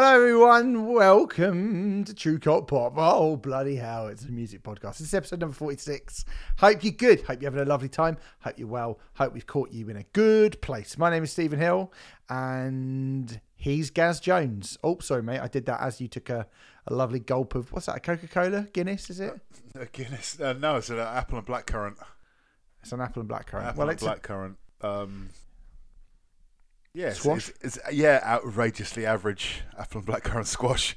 Hello, everyone. Welcome to True Cult Pop. Oh, bloody hell. It's a music podcast. This is episode number 46. Hope you're good. Hope you're having a lovely time. Hope you're well. Hope we've caught you in a good place. My name is Stephen Hill, and he's Gaz Jones. Oh, sorry, mate. I did that as you took a, a lovely gulp of, what's that, a Coca Cola? Guinness, is it? Uh, Guinness. Uh, no, it's an apple and blackcurrant. It's an apple and blackcurrant. Apple well, and it's a- blackcurrant. Um, yeah, it's- Squash? It's, it's, yeah, outrageously average apple and blackcurrant squash.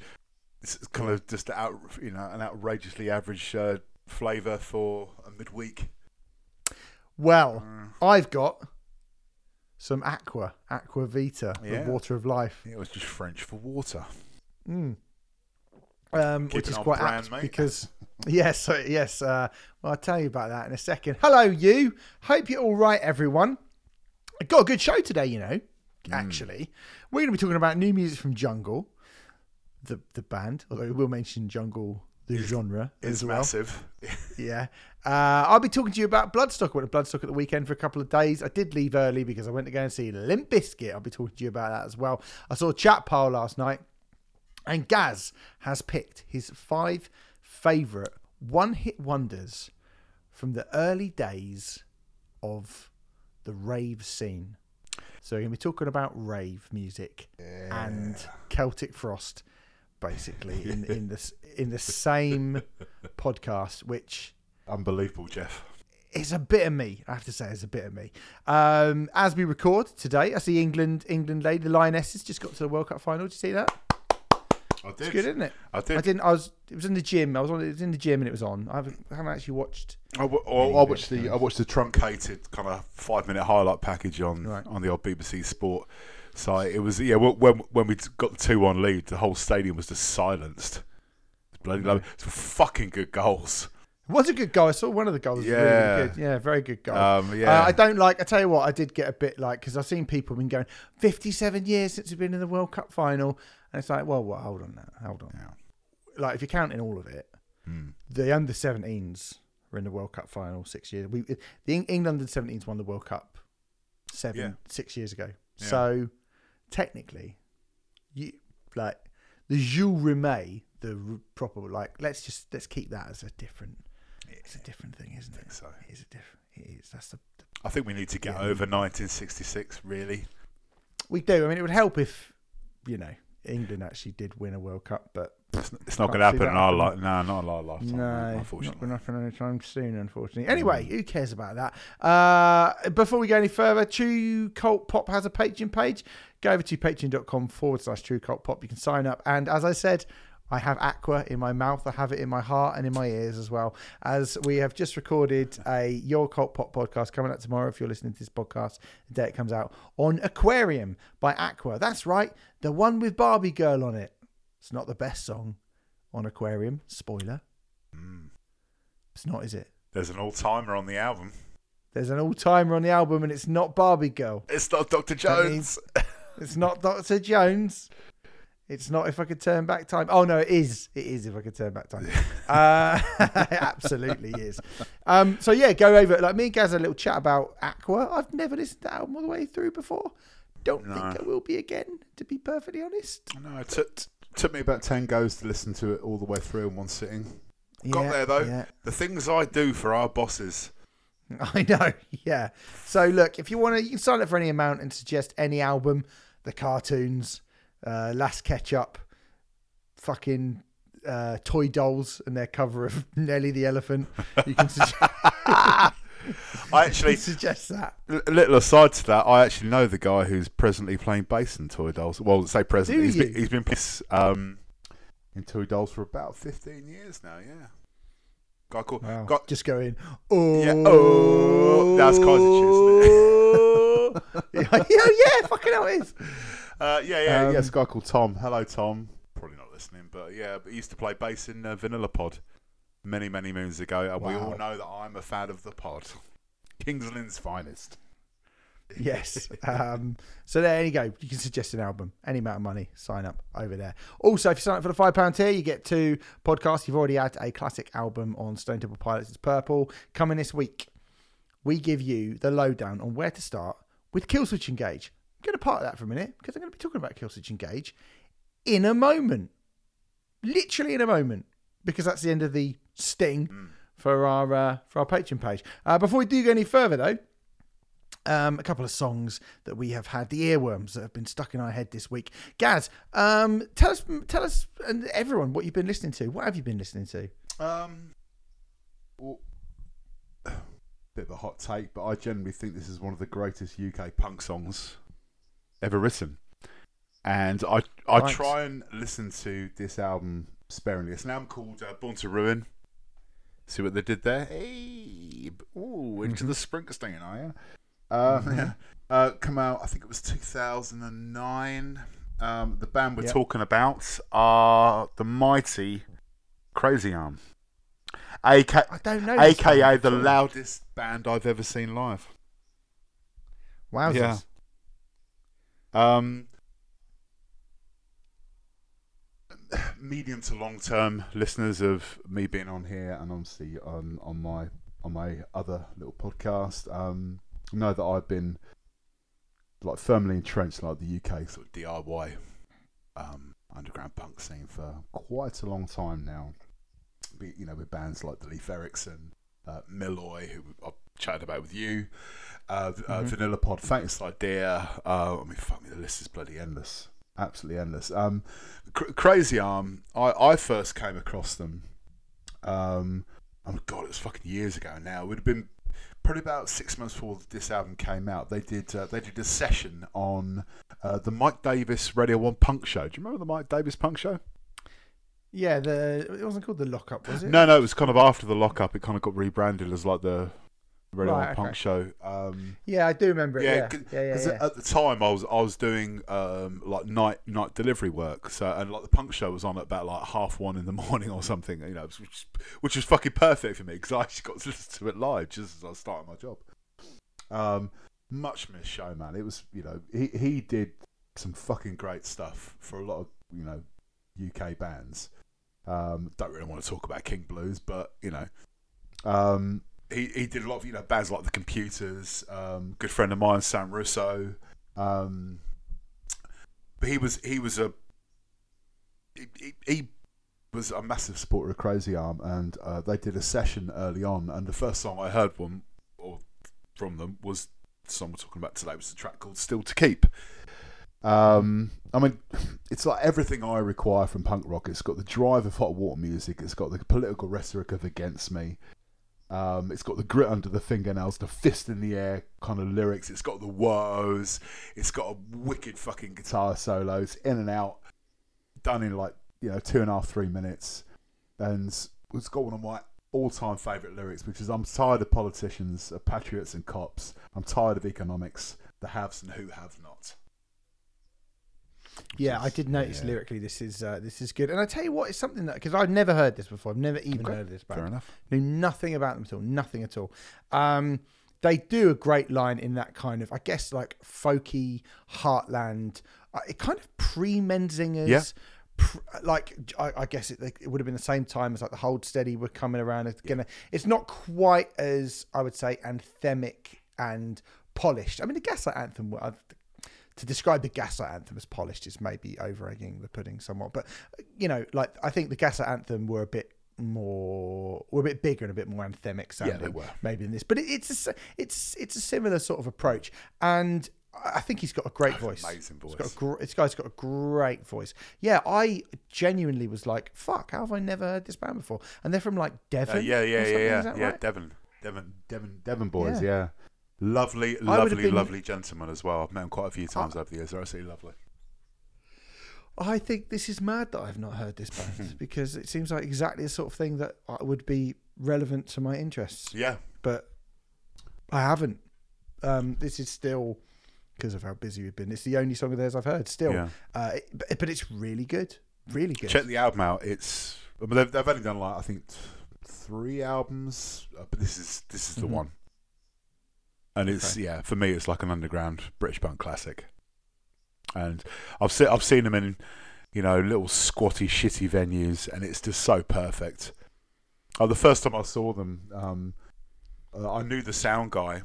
It's kind of just out, you know, an outrageously average uh, flavour for a midweek. well, Mm. I've got some Aqua, Aqua Vita, Yeah. the water of life. It was just French for water. Mm. Um, which is quite brand, apt mate. because yes, yes. Uh, well, I'll tell you about that in a second. Hello, you. Hope you're all right, everyone. I got a good show today. You know, Mm. actually, we're going to be talking about new music from Jungle, the the band. Although we will mention Jungle, the genre, It's as well. massive. Yeah. Uh, I'll be talking to you about Bloodstock. I went to Bloodstock at the weekend for a couple of days. I did leave early because I went to go and see Limp Bizkit. I'll be talking to you about that as well. I saw Chat Pile last night. And Gaz has picked his five favourite one hit wonders from the early days of the rave scene. So we're going to be talking about rave music and Celtic Frost, basically, in, in, the, in the same podcast, which Unbelievable, Jeff. It's a bit of me. I have to say, it's a bit of me. Um, as we record today, I see England, England lady, the Lionesses just got to the World Cup final. Did you see that? I did. It's good, isn't it? I did. I didn't. I was. It was in the gym. I was on. It was in the gym and it was on. I haven't, I haven't actually watched. I, w- I, I watched the I watched the truncated kind of five minute highlight package on Right. on the old BBC Sport site. It was yeah when when, when we got the two one lead, the whole stadium was just silenced. It's bloody lovely. It's fucking good goals. It was a good goal. I saw one of the goals. Really, Yeah. really good. Yeah, very good goal. Um, yeah, Uh, I don't like. I tell you what, I did get a bit like because I've seen people been going 57 years since we've been in the World Cup final, and it's like, well, well hold on now, hold on. Yeah. Like if you're counting all of it, Mm. the under 17s were in the World Cup final six years. We the England under 17s won the World Cup seven Yeah. six years ago. Yeah. So technically, you like the Jules Rimet, the proper like. Let's just let's keep that as a different. It's a different thing, isn't it? so. It is a different. It is. That's the. I think we need to get Yeah. over 1966. Really, We do. I mean, it would help if you know England actually did win a World Cup, but it's, it's not going to happen in our life. No, not in our lifetime. No, We're not unfortunately. going to happen anytime soon, unfortunately. Anyway, who cares about that? Uh, before we go any further, True Cult Pop has a Patreon page. Go over to patreon.com forward slash True Cult Pop. You can sign up. And as I said, I have Aqua in my mouth. I have it in my heart and in my ears as well. As we have just recorded a Your Cult Pop podcast coming out tomorrow, if you're listening to this podcast, the day it comes out, on Aquarium by Aqua. That's right, the one with Barbie Girl on it. It's not the best song on Aquarium. Spoiler. Mm. It's not, is it? There's an all timer on the album. There's an all timer on the album, and it's not Barbie Girl. It's not Dr. Jones. It's not Dr. Jones. It's not if I could turn back time. Oh no, it is. It is if I could turn back time. uh, it absolutely is. Um, so yeah, go over. Like me and Gaz had a little chat about Aqua. I've never listened to that album all the way through before. Don't No. think I will be again, to be perfectly honest. No, it took, took me about 10 goes to listen to it all the way through in one sitting. Got Yeah, there, though. Yeah. The things I do for our bosses. I know, yeah. So look, if you want to, you can sign up for any amount and suggest any album, the cartoons, uh, Las Ketchup, fucking uh, toy dolls and their cover of Nelly the Elephant. You can suggest, I actually, suggest that. a little aside to that, I actually know the guy who's presently playing bass in Toy Dolls. Well, say presently. He's been, he's been playing um, in Toy Dolls for about 15 years now, yeah. Guy called. Wow. Got, Just going, oh, Yeah, oh, that's Kovacic, yeah, yeah, yeah, fucking hell it is. Uh, yeah, yeah, Um, yes, a guy called Tom. Hello, Tom. Probably not listening, but yeah, but he used to play bass in uh, Vanilla Pod many, many moons ago, and we all know that I'm a fan of the pod. Kingsland's finest. Yes. Um, so there you go. You can suggest an album, any amount of money, sign up over there. Also, if you sign up for the five pound tier, you get two podcasts. You've already had a classic album on Stone Temple Pilots. It's Purple coming this week. We give you the lowdown on where to start with Killswitch Engage. Going to part of that for a minute because I'm going to be talking about Killswitch Engage in a moment. Literally in a moment. Because that's the end of the sting for our uh, for our Patreon page. Uh, before we do go any further though, um, a couple of songs that we have had, the earworms that have been stuck in our head this week. Gaz, um, tell us, tell us, and everyone, what you've been listening to. What have you been listening to? Um, well, bit of a hot take, but I generally think this is one of the greatest UK punk songs ever written. And I I Right. try and listen to this album sparingly. It's an album called uh, Born to Ruin. See what they did there? Hey, ooh, into the Springsteen, are you? Um, yeah. Uh, come out, I think it was 2009. Um, the band we're Yep. talking about are the mighty Crazy Arm. AK, I don't know. AKA the loudest band I've ever seen live. Wowzers. Yeah. Um, medium to long term listeners of me being on here and obviously on on my on my other little podcast um, know that I've been like firmly entrenched like the UK sort of DIY um, underground punk scene for quite a long time now. Be, you know, with bands like the Leif Erikson, uh, Milloy, who I've chatted about with you, uh, uh, Mhm. Vanilla Pod, Faintest Idea. Uh, I mean, fuck me, the list is bloody endless, absolutely endless. Um, Cr- Crazy Arm, I, I first came across them. Um, oh my god, it was fucking years ago now. It would have been probably about six months before this album came out. They did uh, they did a session on uh, the Mike Davies Radio One Punk Show. Do you remember the Mike Davies Punk Show? Yeah, the it wasn't called the lockup, was it? No, no, it was kind of after the lockup. It kind of got rebranded as like the Radio Right, One Punk. Show. Um, Yeah, I do remember it. yeah, Yeah, cause, yeah, yeah. yeah. at the time I was I was doing um, like night night delivery work. So and like the punk show was on at about like half one in the morning or something. You know, which which was fucking perfect for me because I actually got to listen to it live just as I was starting my job. Um, much missed show, man. It was you know he he did some fucking great stuff for a lot of you know UK bands. Um, don't really want to talk about King Blues, but you know. Um, he, he did a lot of you know bands like the Computers, um, good friend of mine Sam Russo. Um, but he was he was a he, he, was a massive supporter of Crazy Arm, and uh, they did a session early on. And the first song I heard one or from them was we're talking about today was the track called "Still to Keep." Um, I mean, it's like everything I require from punk rock. It's got the drive of hot water music. It's got the political rhetoric of "Against Me." Um, it's got the grit under the fingernails, the fist in the air kind of lyrics. It's got the woes. It's got a wicked fucking guitar solos in and out, done in like you know two and a half, three minutes, and it's got one of my all-time favourite lyrics, which is "I'm tired of politicians, of patriots and cops. I'm tired of economics, the haves and who have not." Yeah, I did notice Yeah. lyrically this is uh, this is good, and I tell you what, it's something that because I've never heard this before. I've never even Okay, heard of this Fair enough. Knew nothing about them at all. Nothing at all. Um, they do a great line in that kind of, I guess, like folky heartland. Uh, it kind of pre Menzingers. Yeah. Like I, I guess it, it would have been the same time as like the Hold Steady were coming around. It's gonna. It's not quite as I would say anthemic and polished. I mean, the Gaslight Anthem. were- I've- to describe the Gaslight Anthem as polished is maybe over egging the pudding somewhat, but you know, like I think the Gaslight Anthem were a bit more, were a bit bigger and a bit more anthemic sounding, they were. maybe in this. But it, it's a, it's it's a similar sort of approach, and I think he's got a great voice. Amazing voice. gr- this guy's got a great voice. Yeah, I genuinely was like, "Fuck, how have I never heard this band before?" And they're from like Devon. Uh, yeah, yeah, yeah, yeah, yeah. right? Devon, Devon, Devon, Devon boys. Yeah. Yeah, lovely, I lovely, been- lovely gentleman as well. I've met him quite a few times over the years. They're absolutely lovely. I think this is mad that I've not heard this band because it seems like exactly the sort of thing that I- would be relevant to my interests, Yeah, but I haven't. Um, this is still because of how busy we've been. It's the only song of theirs I've heard. Still, yeah. uh, it- but, but it's really good, really good. Check the album out. It's I mean, they've, they've only done like I think three albums, uh, but this is this is the Mhm. one. And it's yeah, for me, it's like an underground British punk classic. And I've seen I've seen them in, you know, little squatty shitty venues, and it's just so perfect. Oh, the first time I saw them, um, uh, I knew the sound guy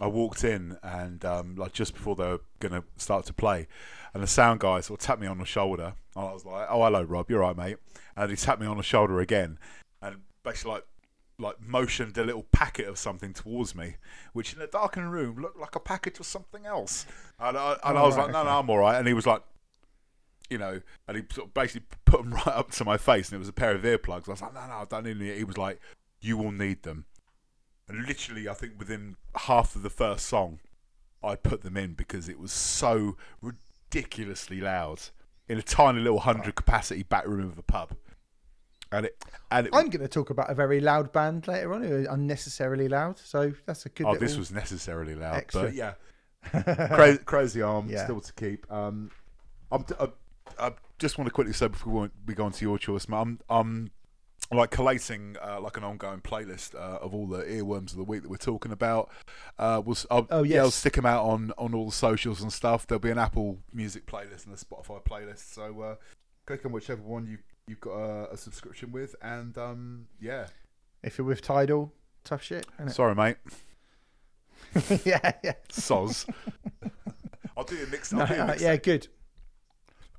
I walked in and um, like just before they were gonna start to play, and the sound guy sort of tapped me on the shoulder. And I was like, "Oh, hello, Rob. You're right, mate." And he tapped me on the shoulder again, and basically like like motioned a little packet of something towards me, which in a darkened room looked like a package of something else. And I, and I was right, like, "No, okay. no, I'm all right." And he was like, you know, and he sort of basically put them right up to my face, and it was a pair of earplugs. I was like, "No, no, I don't need any." He was like, "You will need them." And literally, I think within half of the first song, I put them in because it was so ridiculously loud in a tiny little hundred capacity back room of a pub. And it, and it, I'm going to talk about a very loud band later on, who are unnecessarily loud. So that's a good. oh, this was necessarily loud, extra. but yeah, crazy, crazy arm Yeah. still to keep. Um, I'm, I, I just want to quickly say before we we go on to your choice, man, I'm, I'm like collating uh, like an ongoing playlist uh, of all the earworms of the week that we're talking about. Uh, we'll, I'll, Oh, yeah, I'll stick them out on on all the socials and stuff. There'll be an Apple Music playlist and a Spotify playlist. So uh, click on whichever one you you've got a, a subscription with, and um, yeah. If you're with Tidal, tough shit. Isn't Sorry, mate. it? yeah, yeah. Soz. I'll do your mix. No, I'll do your uh, mix. yeah, good.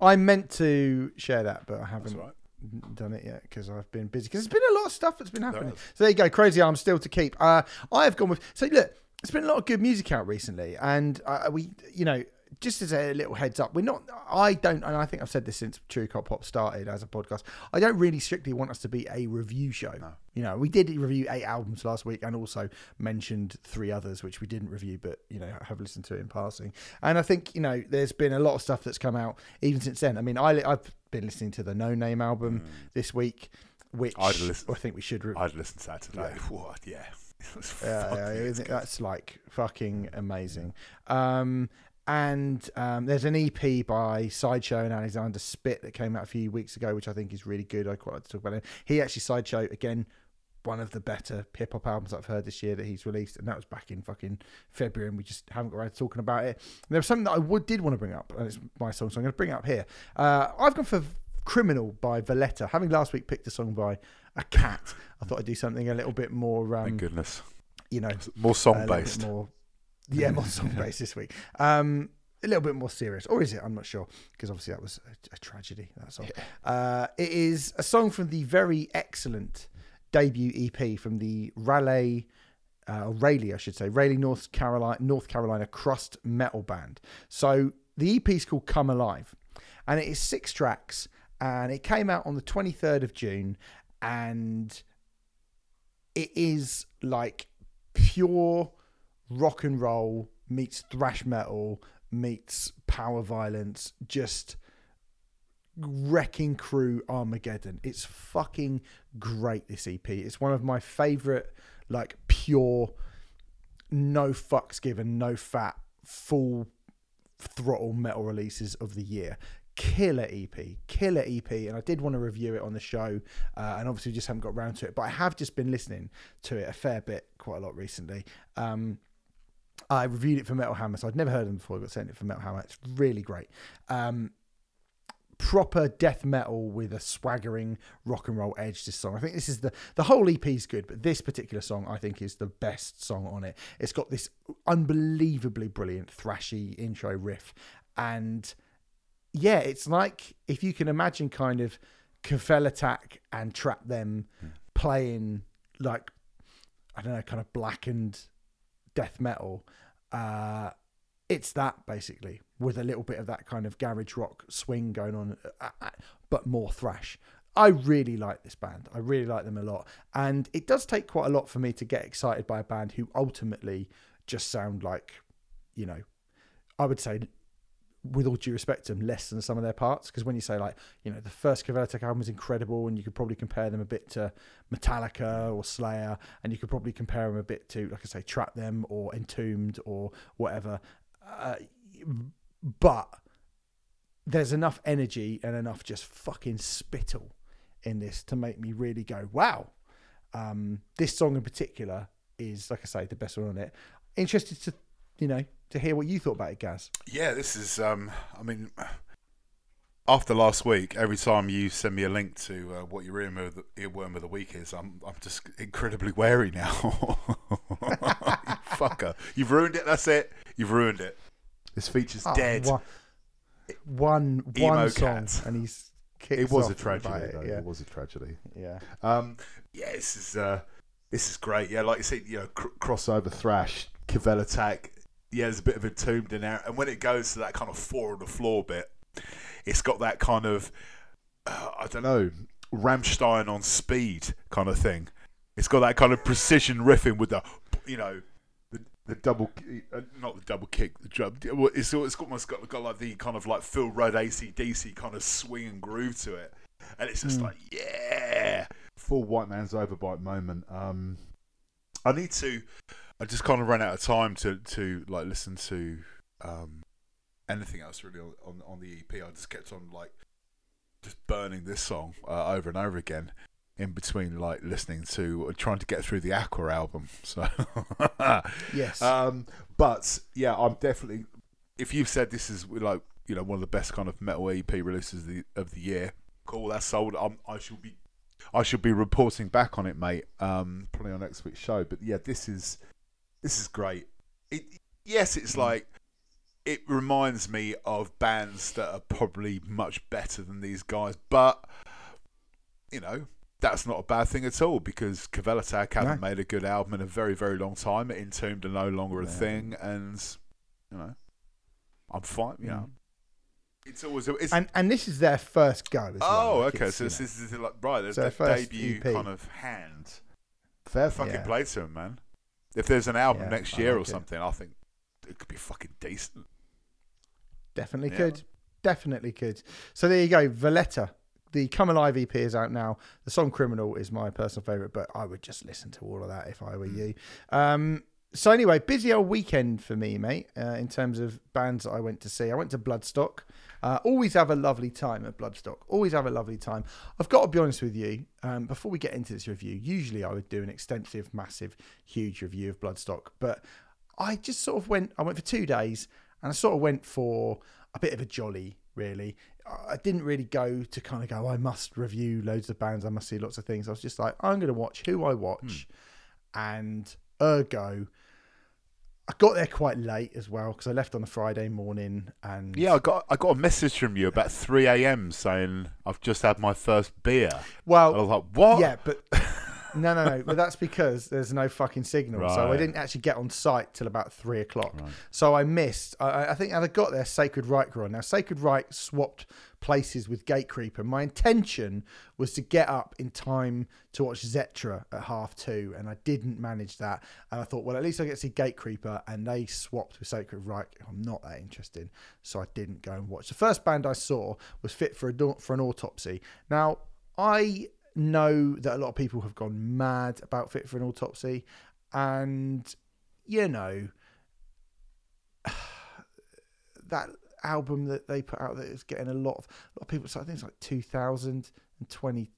I meant to share that, but I haven't all right. done it yet because I've been busy. Because there's been a lot of stuff that's been happening. has. So there you go, crazy arms still to keep. Uh, I have gone with. So look, there's been a lot of good music out recently, and uh, we, you know, just as a little heads up, we're not. I don't, and I think I've said this since True Cult Pop started as a podcast. I don't really strictly want us to be a review show. No. You know, we did review eight albums last week, and also mentioned three others which we didn't review, but you know, have listened to in passing. And I think you know, there's been a lot of stuff that's come out even since then. I mean, I I've been listening to the Noname album this week, which Mm. I think we should. Re- I'd listen to that today. What? Yeah. Yeah, yeah, fucking I think good. that's like fucking amazing. Um, and um, there's an EP by Sideshow and Alexander Spit that came out a few weeks ago, which I think is really good. I quite like to talk about it. He actually Sideshow again, one of the better hip hop albums I've heard this year that he's released, and that was back in fucking February, and we just haven't got around to talking about it. And there was something that I would did want to bring up, and it's my song, so I'm going to bring it up here. Uh, I've gone for Criminal by Valletta. Having last week picked a song by a cat, I thought I'd do something a little bit more, um, Thank goodness. you know, More song based, more, yeah, more song based this week. Um, a little bit more serious, or is it? I'm not sure because obviously that was a, a tragedy. That song. Uh, it is a song from the very excellent debut EP from the Raleigh. Uh, or Raleigh, I should say, Raleigh, North Carolina, North Carolina crust metal band. So the EP is called "Come Alive," and it is six tracks, and it came out on the 23rd of June, and it is like pure rock and roll meets thrash metal meets power violence just wrecking crew armageddon. It's fucking great this ep it's one of my favorite like pure no fucks given no fat full throttle metal releases of the year. Killer ep killer ep and i did want to review it on the show uh, and obviously just haven't got around to it but i have just been listening to it a fair bit quite a lot recently. Um I reviewed it for Metal Hammer, so I'd never heard them before. I got sent it for Metal Hammer. It's really great. Um, proper death metal with a swaggering rock and roll edge. This song, I think this is the the whole EP is good, but this particular song I think is the best song on it. It's got this unbelievably brilliant thrashy intro riff, and yeah, it's like if you can imagine kind of Kvelertak and Trap Them playing like I don't know, kind of blackened death metal. Uh, it's that basically with a little bit of that kind of garage rock swing going on, uh, uh, but more thrash. I really like this band. I really like them a lot, and it does take quite a lot for me to get excited by a band who ultimately just sound like, you know, I would say, with all due respect to them, less than some of their parts. Because when you say like, you know, the first Kvelertak album is incredible, and you could probably compare them a bit to Metallica or Slayer, and you could probably compare them a bit to, like I say, Trap Them or Entombed or whatever. Uh, but there's enough energy and enough just fucking spittle in this to make me really go, wow. Um, this song in particular is, like I say, the best one on it. Interested to, you know, to hear what you thought about it, Gaz. Yeah, this is. Um, I mean, after last week, every time you send me a link to uh, what your earworm of, the, earworm of the week is, I'm I'm just incredibly wary now. You motherfucker. You've ruined it. That's it. You've ruined it. This feature's Oh, dead. One, one, one song, cat. and he's kicked It was a tragedy. it, though. Yeah, It was a tragedy. yeah. Um, yeah, this is uh, this is great. Yeah, like you said, you know, cr- crossover thrash, Kvelertak. Yeah, there's a bit of entombed in there, and when it goes to that kind of four on the floor bit, it's got that kind of uh, I don't know, Rammstein on speed kind of thing. It's got that kind of precision riffing with the, you know, the, the double, uh, not the double kick, the drum. It's, it's almost got, got like the kind of like Phil Rudd ACDC kind of swing and groove to it. And it's just Mm. like, yeah, full white man's overbite moment. Um, I need to, I just kind of ran out of time to, to like listen to um, anything else really on, on, on the EP. I just kept on like, just burning this song uh, over and over again in between like listening to uh, trying to get through the Aqua album. So Yes. um but yeah, I'm definitely if you've said this is like you know one of the best kind of metal EP releases of the, of the year, cool, that's sold. I'm, I shall be I should be reporting back on it, mate. Um, probably on next week's show. But yeah, this is this is great. It, yes, it's mm. like it reminds me of bands that are probably much better than these guys, but you know that's not a bad thing at all because Kvelertak haven't No. made a good album in a very very long time. Entombed are no longer a Yeah. thing, and you know I'm fine. You know, mm. it's always it's. and and this is their first go as well. oh, like okay. So this, know. is like right. There's their debut EP. kind of hand. Fair fucking Yeah. play to him, man. If there's an album Yeah, next year like or it. something, I think it could be fucking decent. Definitely Yeah. could. Definitely could. So there you go. Valletta. The Come Alive EP is out now. The song Criminal is my personal favourite, but I would just listen to all of that if I were you. Um, so anyway, busy old weekend for me, mate, uh, in terms of bands that I went to see. I went to Bloodstock. Uh, always have a lovely time at Bloodstock. Always have a lovely time. I've got to be honest with you. Um, before we get into this review, usually I would do an extensive, massive, huge review of Bloodstock, but I just sort of went. I went for two days, and I sort of went for a bit of a jolly. Really, I didn't really go to kind of go. I must review loads of bands. I must see lots of things. I was just like, I'm going to watch who I watch, and ergo, I got there quite late as well because I left on a Friday morning. And Yeah, I got I got a message from you about 3 a.m. saying I've just had my first beer. well, I was like, what? Yeah, but no, no, no. But that's because there's no fucking signal. So I didn't actually get on site till about three o'clock. So I missed. I- I, I think I got there. Sacred Reich were on. Now Sacred Reich swapped places with Gatecreeper. My intention was to get up in time to watch Zetra at half two, and I didn't manage that. And I thought, well, at least I get to see Gatecreeper, and they swapped with Sacred Reich. I'm not that interested, so I didn't go and watch. The first band I saw was Fit for a for an Autopsy. Now I know that a lot of people have gone mad about Fit for an Autopsy, and you know that album that they put out that is getting a lot of a lot of people. So I think it's like 2020,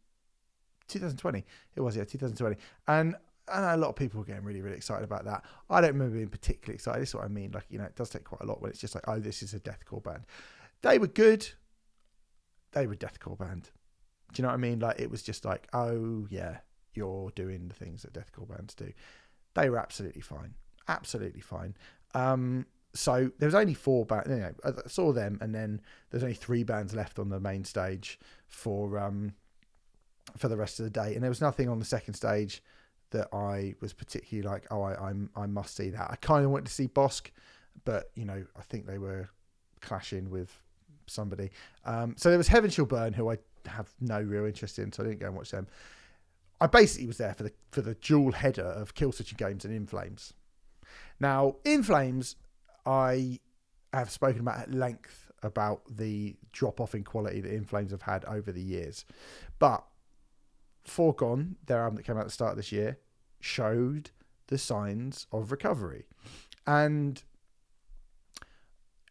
2020. It was yeah, 2020, and. Know a lot of people are getting really, really excited about that. I don't remember being particularly excited. This is what I mean. Like, you know, it does take quite a lot when it's just like, oh, this is a deathcore band. They were good. They were deathcore band. Do you know what I mean? Like it was just like, oh yeah, you're doing the things that deathcore bands do. They were absolutely fine, absolutely fine. Um, so there was only four bands. You know, I saw them, and then there's only three bands left on the main stage for um for the rest of the day, and there was nothing on the second stage that I was particularly like, oh, I I'm, I must see that. I kind of wanted to see Bossk, but you know, I think they were clashing with somebody. Um, so there was Heaven Shall Burn, who I have no real interest in, so I didn't go and watch them. I basically was there for the for the dual header of Killswitch Engage and In Flames. Now, In Flames, I have spoken about at length about the drop off in quality that In Flames have had over the years, but Foregone, their album that came out at the start of this year, showed the signs of recovery, and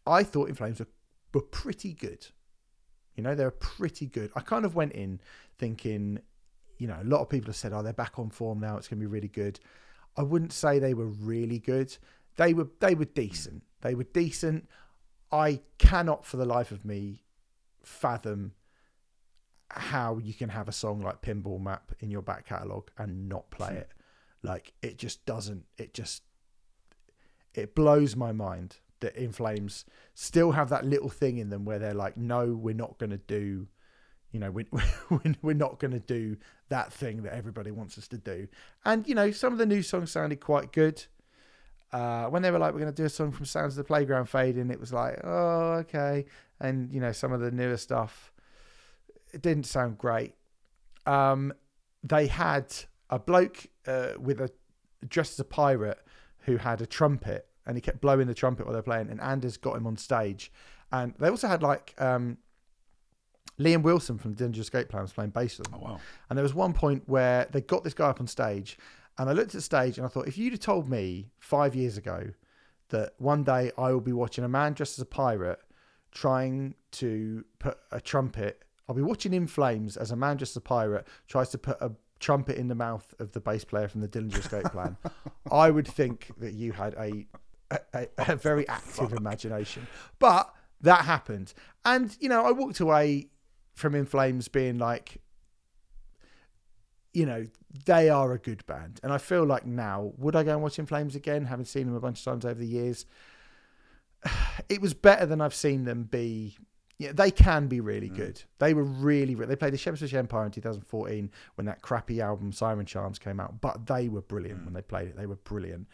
I thought In Flames were, were pretty good. You know, they're pretty good. I kind of went in thinking, you know, a lot of people have said, oh, they're back on form now. It's going to be really good. I wouldn't say they were really good. They were they were decent. They were decent. I cannot for the life of me fathom how you can have a song like Pinball Map in your back catalogue and not play it. Like it just doesn't. It just it blows my mind that In Flames still have that little thing in them where they're like, no, we're not going to do, you know, we, we- we're not going to do that thing that everybody wants us to do. And, you know, some of the new songs sounded quite good. Uh, when they were like, we're going to do a song from Sounds of the Playground fading, it was like, oh, okay. And, you know, some of the newer stuff, it didn't sound great. Um, they had a bloke uh, with a dressed as a pirate who had a trumpet and he kept blowing the trumpet while they're playing and Anders got him on stage and they also had like um, Liam Wilson from Dillinger Escape Plan was playing bass with them Oh wow. and there was one point where they got this guy up on stage, and I looked at the stage and I thought, if you'd have told me five years ago that one day I will be watching a man dressed as a pirate trying to put a trumpet, I'll be watching In Flames as a man dressed as a pirate tries to put a trumpet in the mouth of the bass player from the Dillinger Escape Plan, I would think that you had a a, a, a very active imagination. But that happened, and you know, I walked away from In Flames being like, you know, they are a good band. And I feel like now, would I go and watch In Flames again, having seen them a bunch of times over the years? It was better than I've seen them be. Yeah, they can be really good. They were really, re- they played the Shepherd's Empire in 2014 when that crappy album Siren Charms came out, but they were brilliant when they played it. They were brilliant.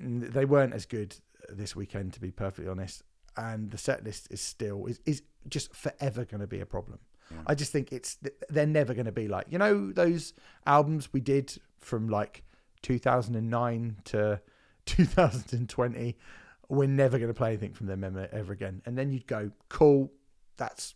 Mm, They weren't as good this weekend, to be perfectly honest. And the set list is still is, is just forever going to be a problem. I just think it's they're never going to be like you know those albums we did from like 2009 to 2020. We're never going to play anything from them ever, ever again. And then you'd go, cool, that's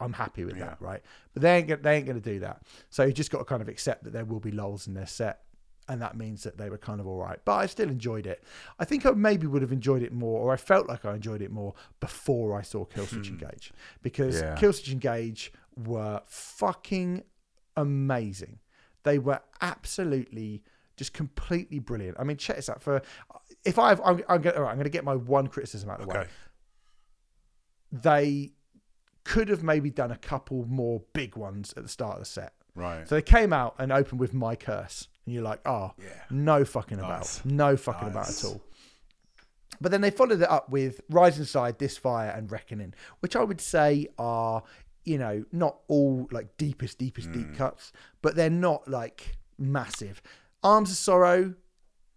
I'm happy with that, right? But they ain't they ain't going to do that. So you just got to kind of accept that there will be lulls in their set, and that means that they were kind of all right. But I still enjoyed it. I think I maybe would have enjoyed it more, or I felt like I enjoyed it more before I saw Killswitch hmm. Engage, because Yeah. Killswitch Engage were fucking amazing. They were absolutely just completely brilliant. I mean, check this out. For if I've, I'm, I'm going, right, to get my one criticism out of the way they could have maybe done a couple more big ones at the start of the set. Right. So they came out and opened with My Curse. And you're like, oh, Yeah. no fucking about. No fucking about at all. But then they followed it up with Rise Side, This Fire, and Reckoning, which I would say are, you know, not all like deepest, deepest, Mm. deep cuts, but they're not like massive. Arms of Sorrow,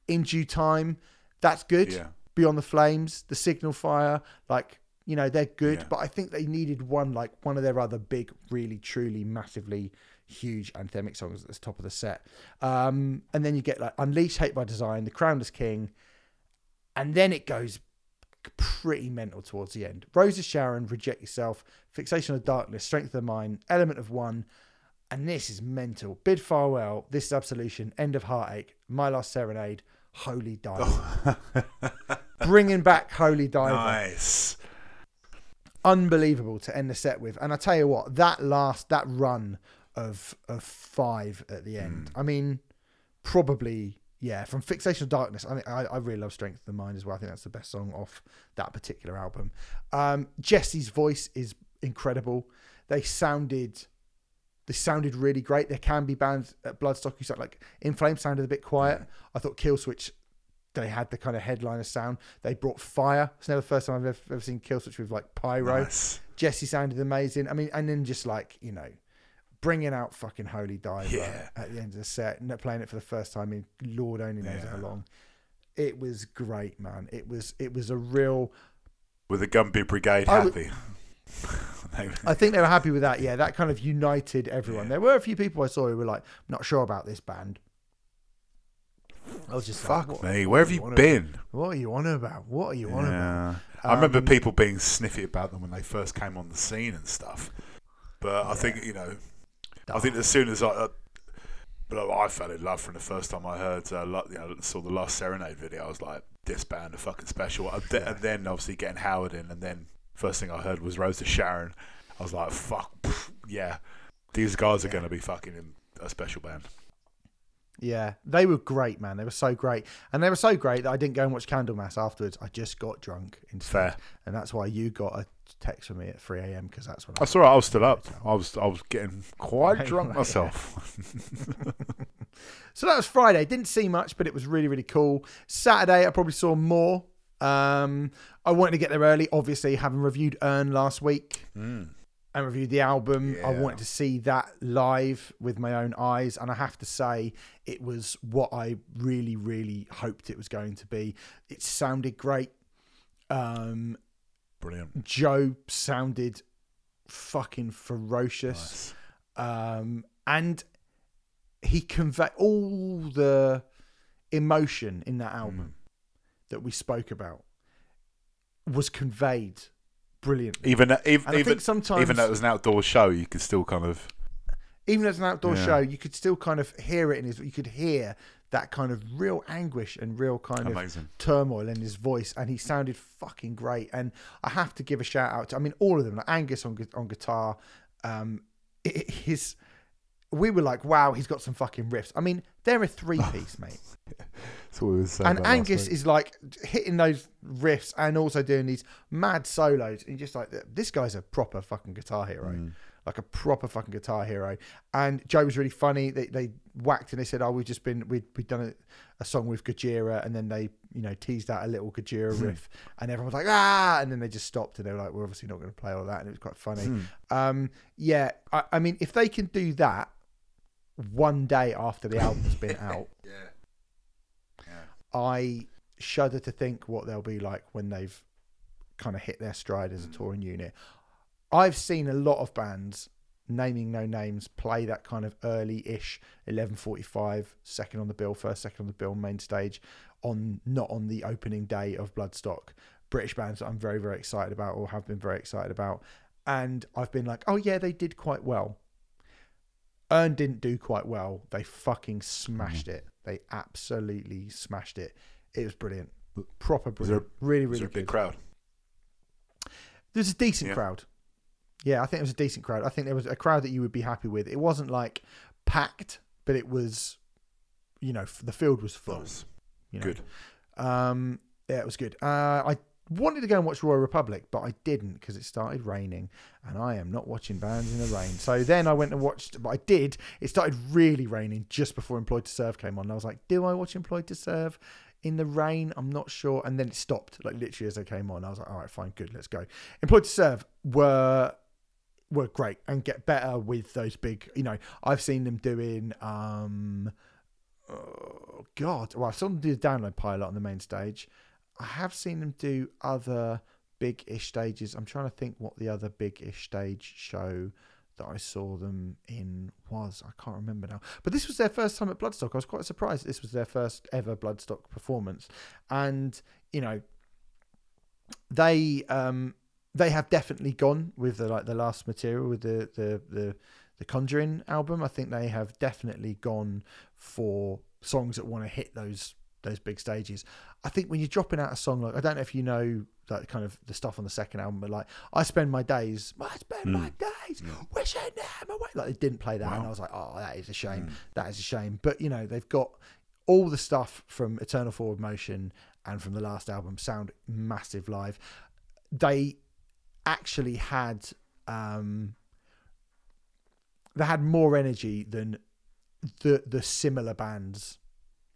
In Due Time, that's good. Yeah. Beyond the Flames, The Signal Fire, like, you know, they're good, Yeah. but I think they needed one, like one of their other big, really, truly, massively huge anthemic songs at the top of the set. Um, and then you get like Unleash, Hate by Design, The Crownless King, and then it goes pretty mental towards the end. Rose of Sharon, Reject Yourself, Fixation of Darkness, Strength of the Mind, Element of One, and this is mental. Bid Farewell, This is Absolution, End of Heartache, My Last Serenade, Holy Diver. Bringing back Holy Diver Nice. unbelievable to end the set with. And I tell you what, that last that run of of five at the end. Hmm. I mean, probably yeah. From Fixation of Darkness, I, I I really love Strength of the Mind as well. I think that's the best song off that particular album. Um, Jesse's voice is incredible. They sounded. They sounded really great. There can be bands at Bloodstock who sound like In Flames sounded a bit quiet. I thought Killswitch they had the kind of headliner sound. They brought fire. It's never the first time I've ever, ever seen Killswitch with like pyro. Nice. Jesse sounded amazing. I mean, and then just like you know, bringing out fucking Holy Diver Yeah. at the end of the set, and playing it for the first time in Lord only knows how long. It was great, man. It was it was a real. With the Gumby Brigade I happy. I think they were happy with that. Yeah, that kind of united everyone. There were a few people I saw who were like, not sure about this band. I was just like, Fuck what, me. Where have you wanna- been? what are you on about? What are you on about? Yeah. I remember Um, people being sniffy about them when they first came on the scene and stuff. But I think you know, I think as soon as I, uh, but I fell in love from the first time I heard, uh, you know, saw the last Serenade video. I was like, this band are fucking special. And th- and then obviously getting Howard in, and then first thing I heard was Rose of Sharon. I was like, fuck, yeah, these guys are going to be fucking a special band. Yeah, they were great, man. They were so great, and they were so great that I didn't go and watch Candlemass afterwards. I just got drunk instead, Fair. and that's why you got a text from me at three a.m. because that's when I. That's all right. I was still up. I was I was getting quite drunk myself. So that was Friday. Didn't see much, but it was really, really cool. Saturday, I probably saw more. Um, I wanted to get there early, obviously, having reviewed Urne last week Mm. and reviewed the album. I wanted to see that live with my own eyes, and I have to say, it was what I really, really hoped it was going to be. It sounded great. Um, Brilliant. Joe sounded fucking ferocious, Nice. um, and he conveyed all the emotion in that album that we spoke about was conveyed brilliantly. Even even And I even sometimes, even though it was an outdoor show, you could still kind of even as an outdoor Yeah. show, you could still kind of hear it in his. You could hear that kind of real anguish and real kind of turmoil in his voice, and he sounded fucking great. And I have to give a shout out to, I mean, all of them. Like Angus on on guitar, um, it, it- his. We were like, wow, he's got some fucking riffs. I mean, they're a three piece, mate. That's what we were saying. and Angus is like hitting those riffs and also doing these mad solos. And just like, this guy's a proper fucking guitar hero, Mm. Like a proper fucking guitar hero. And Joe was really funny. They, they whacked and they said, oh, we've just been, we'd, we'd done a, a song with Gojira. And then they, you know, teased out a little Gojira Hmm. riff. And everyone was like, ah. And then they just stopped and they were like, we're obviously not going to play all that. And it was quite funny. Hmm. Um, yeah, I, I mean, if they can do that one day after the album's been out, yeah. I shudder to think what they'll be like when they've kind of hit their stride as a touring unit. I've seen a lot of bands, naming no names, play that kind of early-ish 11:45, second on the bill, first second on the bill, main stage, on not on the opening day of Bloodstock. British bands that I'm very very excited about or have been very excited about, and I've been like, oh yeah, they did quite well. Urne didn't do quite well. They fucking smashed mm-hmm. it. They absolutely smashed it. It was brilliant. Proper Was there- brilliant. really, Was really there a big crowd? There's a decent Yeah. crowd. Yeah, I think it was a decent crowd. I think there was a crowd that you would be happy with. It wasn't like packed, but it was, you know, the field was full. Nice. You know? Good. Um, yeah, it was good. Uh, I wanted to go and watch Royal Republic, but I didn't because it started raining, and I am not watching bands in the rain. So then I went and watched, but I did. It started really raining just before Employed to Serve came on. I was like, do I watch Employed to Serve in the rain? I'm not sure. And then it stopped, like literally as they came on. I was like, all right, fine, good, let's go. Employed to Serve were were great and get better with those big. You know, I've seen them doing. um oh god well i saw them do the download pilot on the main stage i have seen them do other big-ish stages i'm trying to think what the other big-ish stage show that i saw them in was i can't remember now but this was their first time at bloodstock i was quite surprised this was their first ever bloodstock performance and you know they um they have definitely gone with the like the last material with the the the the Conquering album. I think they have definitely gone for songs that want to hit those those big stages. I think when you're dropping out a song like I don't know if you know that kind of the stuff on the second album, but like I spend my days, I spend hmm. my days wishing them away. Like they didn't play that, and I was like, oh, that is a shame. Hmm. That is a shame. But you know they've got all the stuff from Eternal Forward Motion and from the last album sound massive live. They actually had um they had more energy than the the similar bands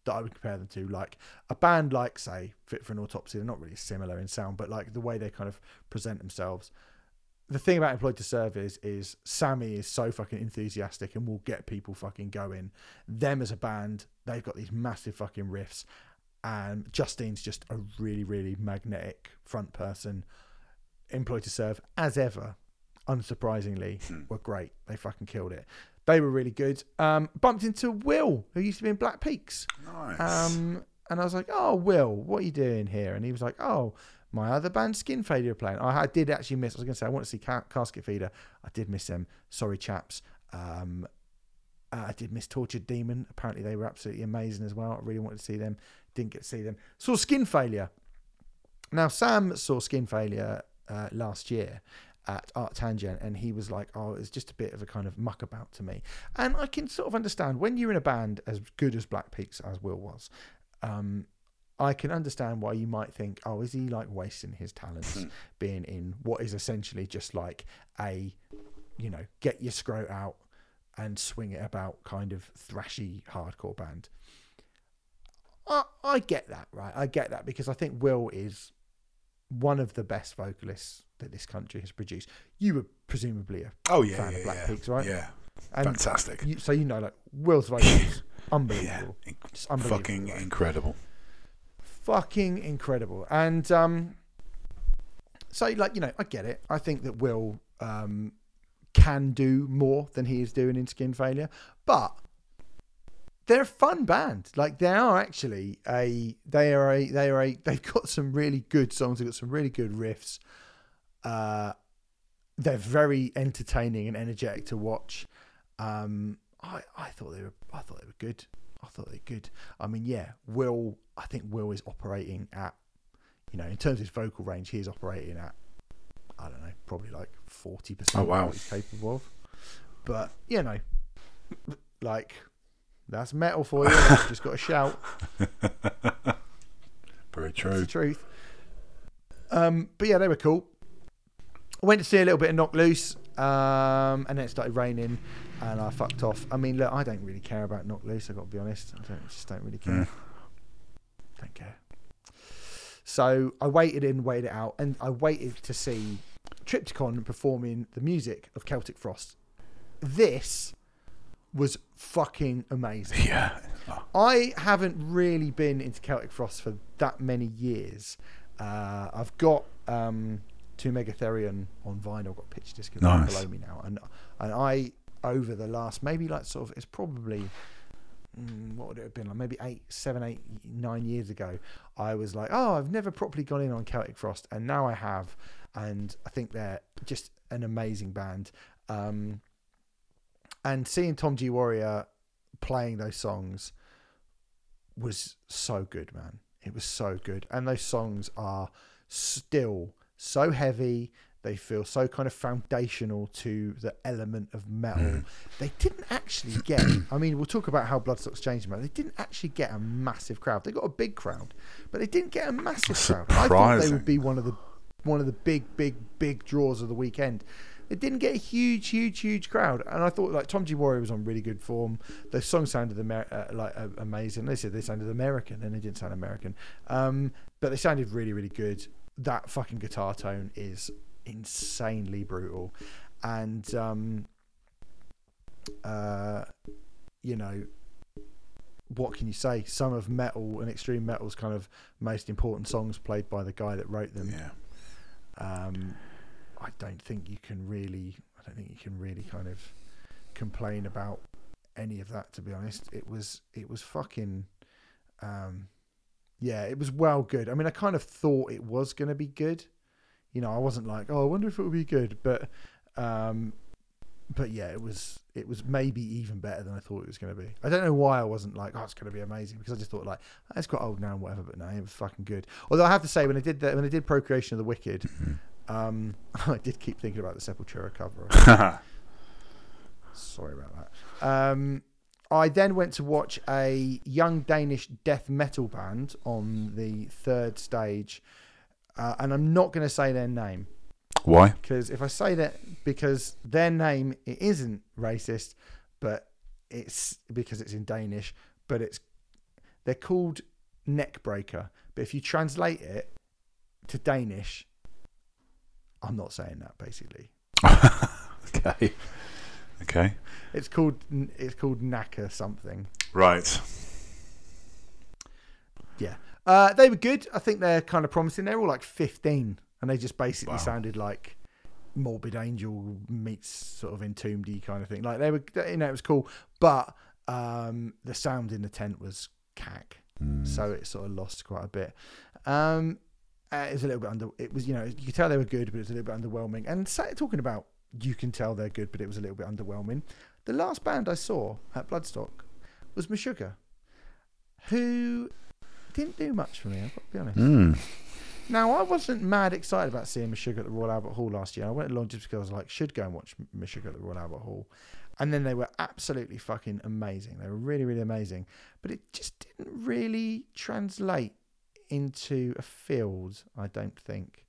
that I would compare them to. Like a band like say Fit for an Autopsy, they're not really similar in sound, but like the way they kind of present themselves. The thing about Employed to Serve is, is Sammy is so fucking enthusiastic and will get people fucking going. Them as a band, they've got these massive fucking riffs, and Justine's just a really, really magnetic front person. Employed to Serve, as ever, unsurprisingly, were great. They fucking killed it. They were really good. Um, bumped into Will, who used to be in Black Peaks. Nice. Um, and I was like, "Oh, Will, what are you doing here?" And he was like, "Oh, my other band, Skin Failure, playing." I, I did actually miss. I was going to say I want to see Ca- Casket Feeder. I did miss them. Sorry, chaps. Um, uh, I did miss Tortured Demon. Apparently, they were absolutely amazing as well. I really wanted to see them. Didn't get to see them. Saw Skin Failure. Now, Sam saw Skin Failure uh, last year at ArcTanGent, and he was like, "Oh, it's just a bit of a kind of muck about to me." And I can sort of understand when you're in a band as good as Black Peaks as Will was. Um, I can understand why you might think, "Oh, is he like wasting his talents being in what is essentially just like a, you know, get your scrote out." and swing it about kind of thrashy hardcore band. I, I get that, right? I get that because I think Will is one of the best vocalists that this country has produced. You were presumably a Oh yeah, fan yeah, of Black yeah. Peaks, right? Yeah, and fantastic. you, so you know, like Will's vocals, Yeah, unbelievable, in- just unbelievable, fucking right? incredible. fucking incredible. And um, so, like, you know, I get it. I think that Will um, can do more than he is doing in Skin Failure, but they're a fun band. Like, they are actually a they are a they are a they've got some really good songs. They've got some really good riffs. Uh, they're very entertaining and energetic to watch. Um, I I thought they were I thought they were good. I thought they were good. I mean, yeah, Will. I think Will is operating at, you know, in terms of his vocal range, he is operating at, I don't know, probably like forty percent Oh, wow. of what he's capable of. But you know, like that's metal for you. Just got to shout. Very It's true. the truth. Um, but yeah, they were cool. I went to see a little bit of Knocked Loose, um, and then it started raining, and I fucked off. I mean, look, I don't really care about Knocked Loose. I got to be honest. I don't, just don't really care. Mm. Don't care. So I waited in, waited it out, and I waited to see Triptykon performing the music of Celtic Frost. This was fucking amazing. Yeah. Oh, I haven't really been into Celtic Frost for that many years. Uh, I've got um, To Mega Therion on vinyl, I've got pitch disc Nice. below me now, and and I over the last maybe like sort of it's probably mm, what would it have been like maybe eight, seven, eight, nine years ago. I was like, oh, I've never properly gone in on Celtic Frost, and now I have, and I think they're just an amazing band. Um, and seeing Tom G Warrior playing those songs was so good, man. It was so good. And those songs are still so heavy. They feel so kind of foundational to the element of metal. Hmm. They didn't actually get, I mean, we'll talk about how Bloodstock's changed, but they didn't actually get a massive crowd. They got a big crowd, but they didn't get a massive crowd. I thought they would be one of the one of the big, big, big draws of the weekend. It didn't get a huge, huge, huge crowd, and I thought like Tom G Warrior was on really good form. The song sounded Amer- uh, like uh, amazing. They said they sounded American, and they didn't sound American, um, but they sounded really, really good. That fucking guitar tone is insanely brutal, and um, uh, you know, what can you say? Some of metal and extreme metal's kind of most important songs played by the guy that wrote them. yeah. Um, I don't think you can really. I don't think you can really kind of complain about any of that. To be honest, it was it was fucking. Um, yeah, it was well good. I mean, I kind of thought it was going to be good. You know, I wasn't like, oh, I wonder if it would be good, but, um, but yeah, it was. It was maybe even better than I thought it was going to be. I don't know why I wasn't like, oh, it's going to be amazing because I just thought like, oh, it's got old now and whatever. But no, it was fucking good. Although I have to say, when I did that, when I did Procreation of the Wicked, um, I did keep thinking about the Sepultura cover. Sorry about that. Um, I then went to watch a young Danish death metal band on the third stage, uh, and I'm not going to say their name Why? because if I say that, because their name it isn't racist, but it's because it's in Danish, but it's they're called Neckbreaker. But if you translate it to Danish, I'm not saying that basically. okay. Okay. It's called it's called Knacker something. Right. Yeah. Uh, they were good. I think they're kind of promising. They're all like 15, and they just basically Wow. sounded like Morbid Angel meets sort of Entombedy kind of thing. Like they were, you know, it was cool, but um, the sound in the tent was cack, so it sort of lost quite a bit. Um, uh, it was a little bit under. It was, you know, you could tell they were good, but it was a little bit underwhelming. And talking about, you can tell they're good, but it was a little bit underwhelming. The last band I saw at Bloodstock was Meshuggah, who didn't do much for me. I've got to be honest. Mm. Now, I wasn't mad excited about seeing Meshuggah at the Royal Albert Hall last year. I went along just because I was like, should go and watch Meshuggah at the Royal Albert Hall. And then they were absolutely fucking amazing. They were really, really amazing. But it just didn't really translate into a field, I don't think.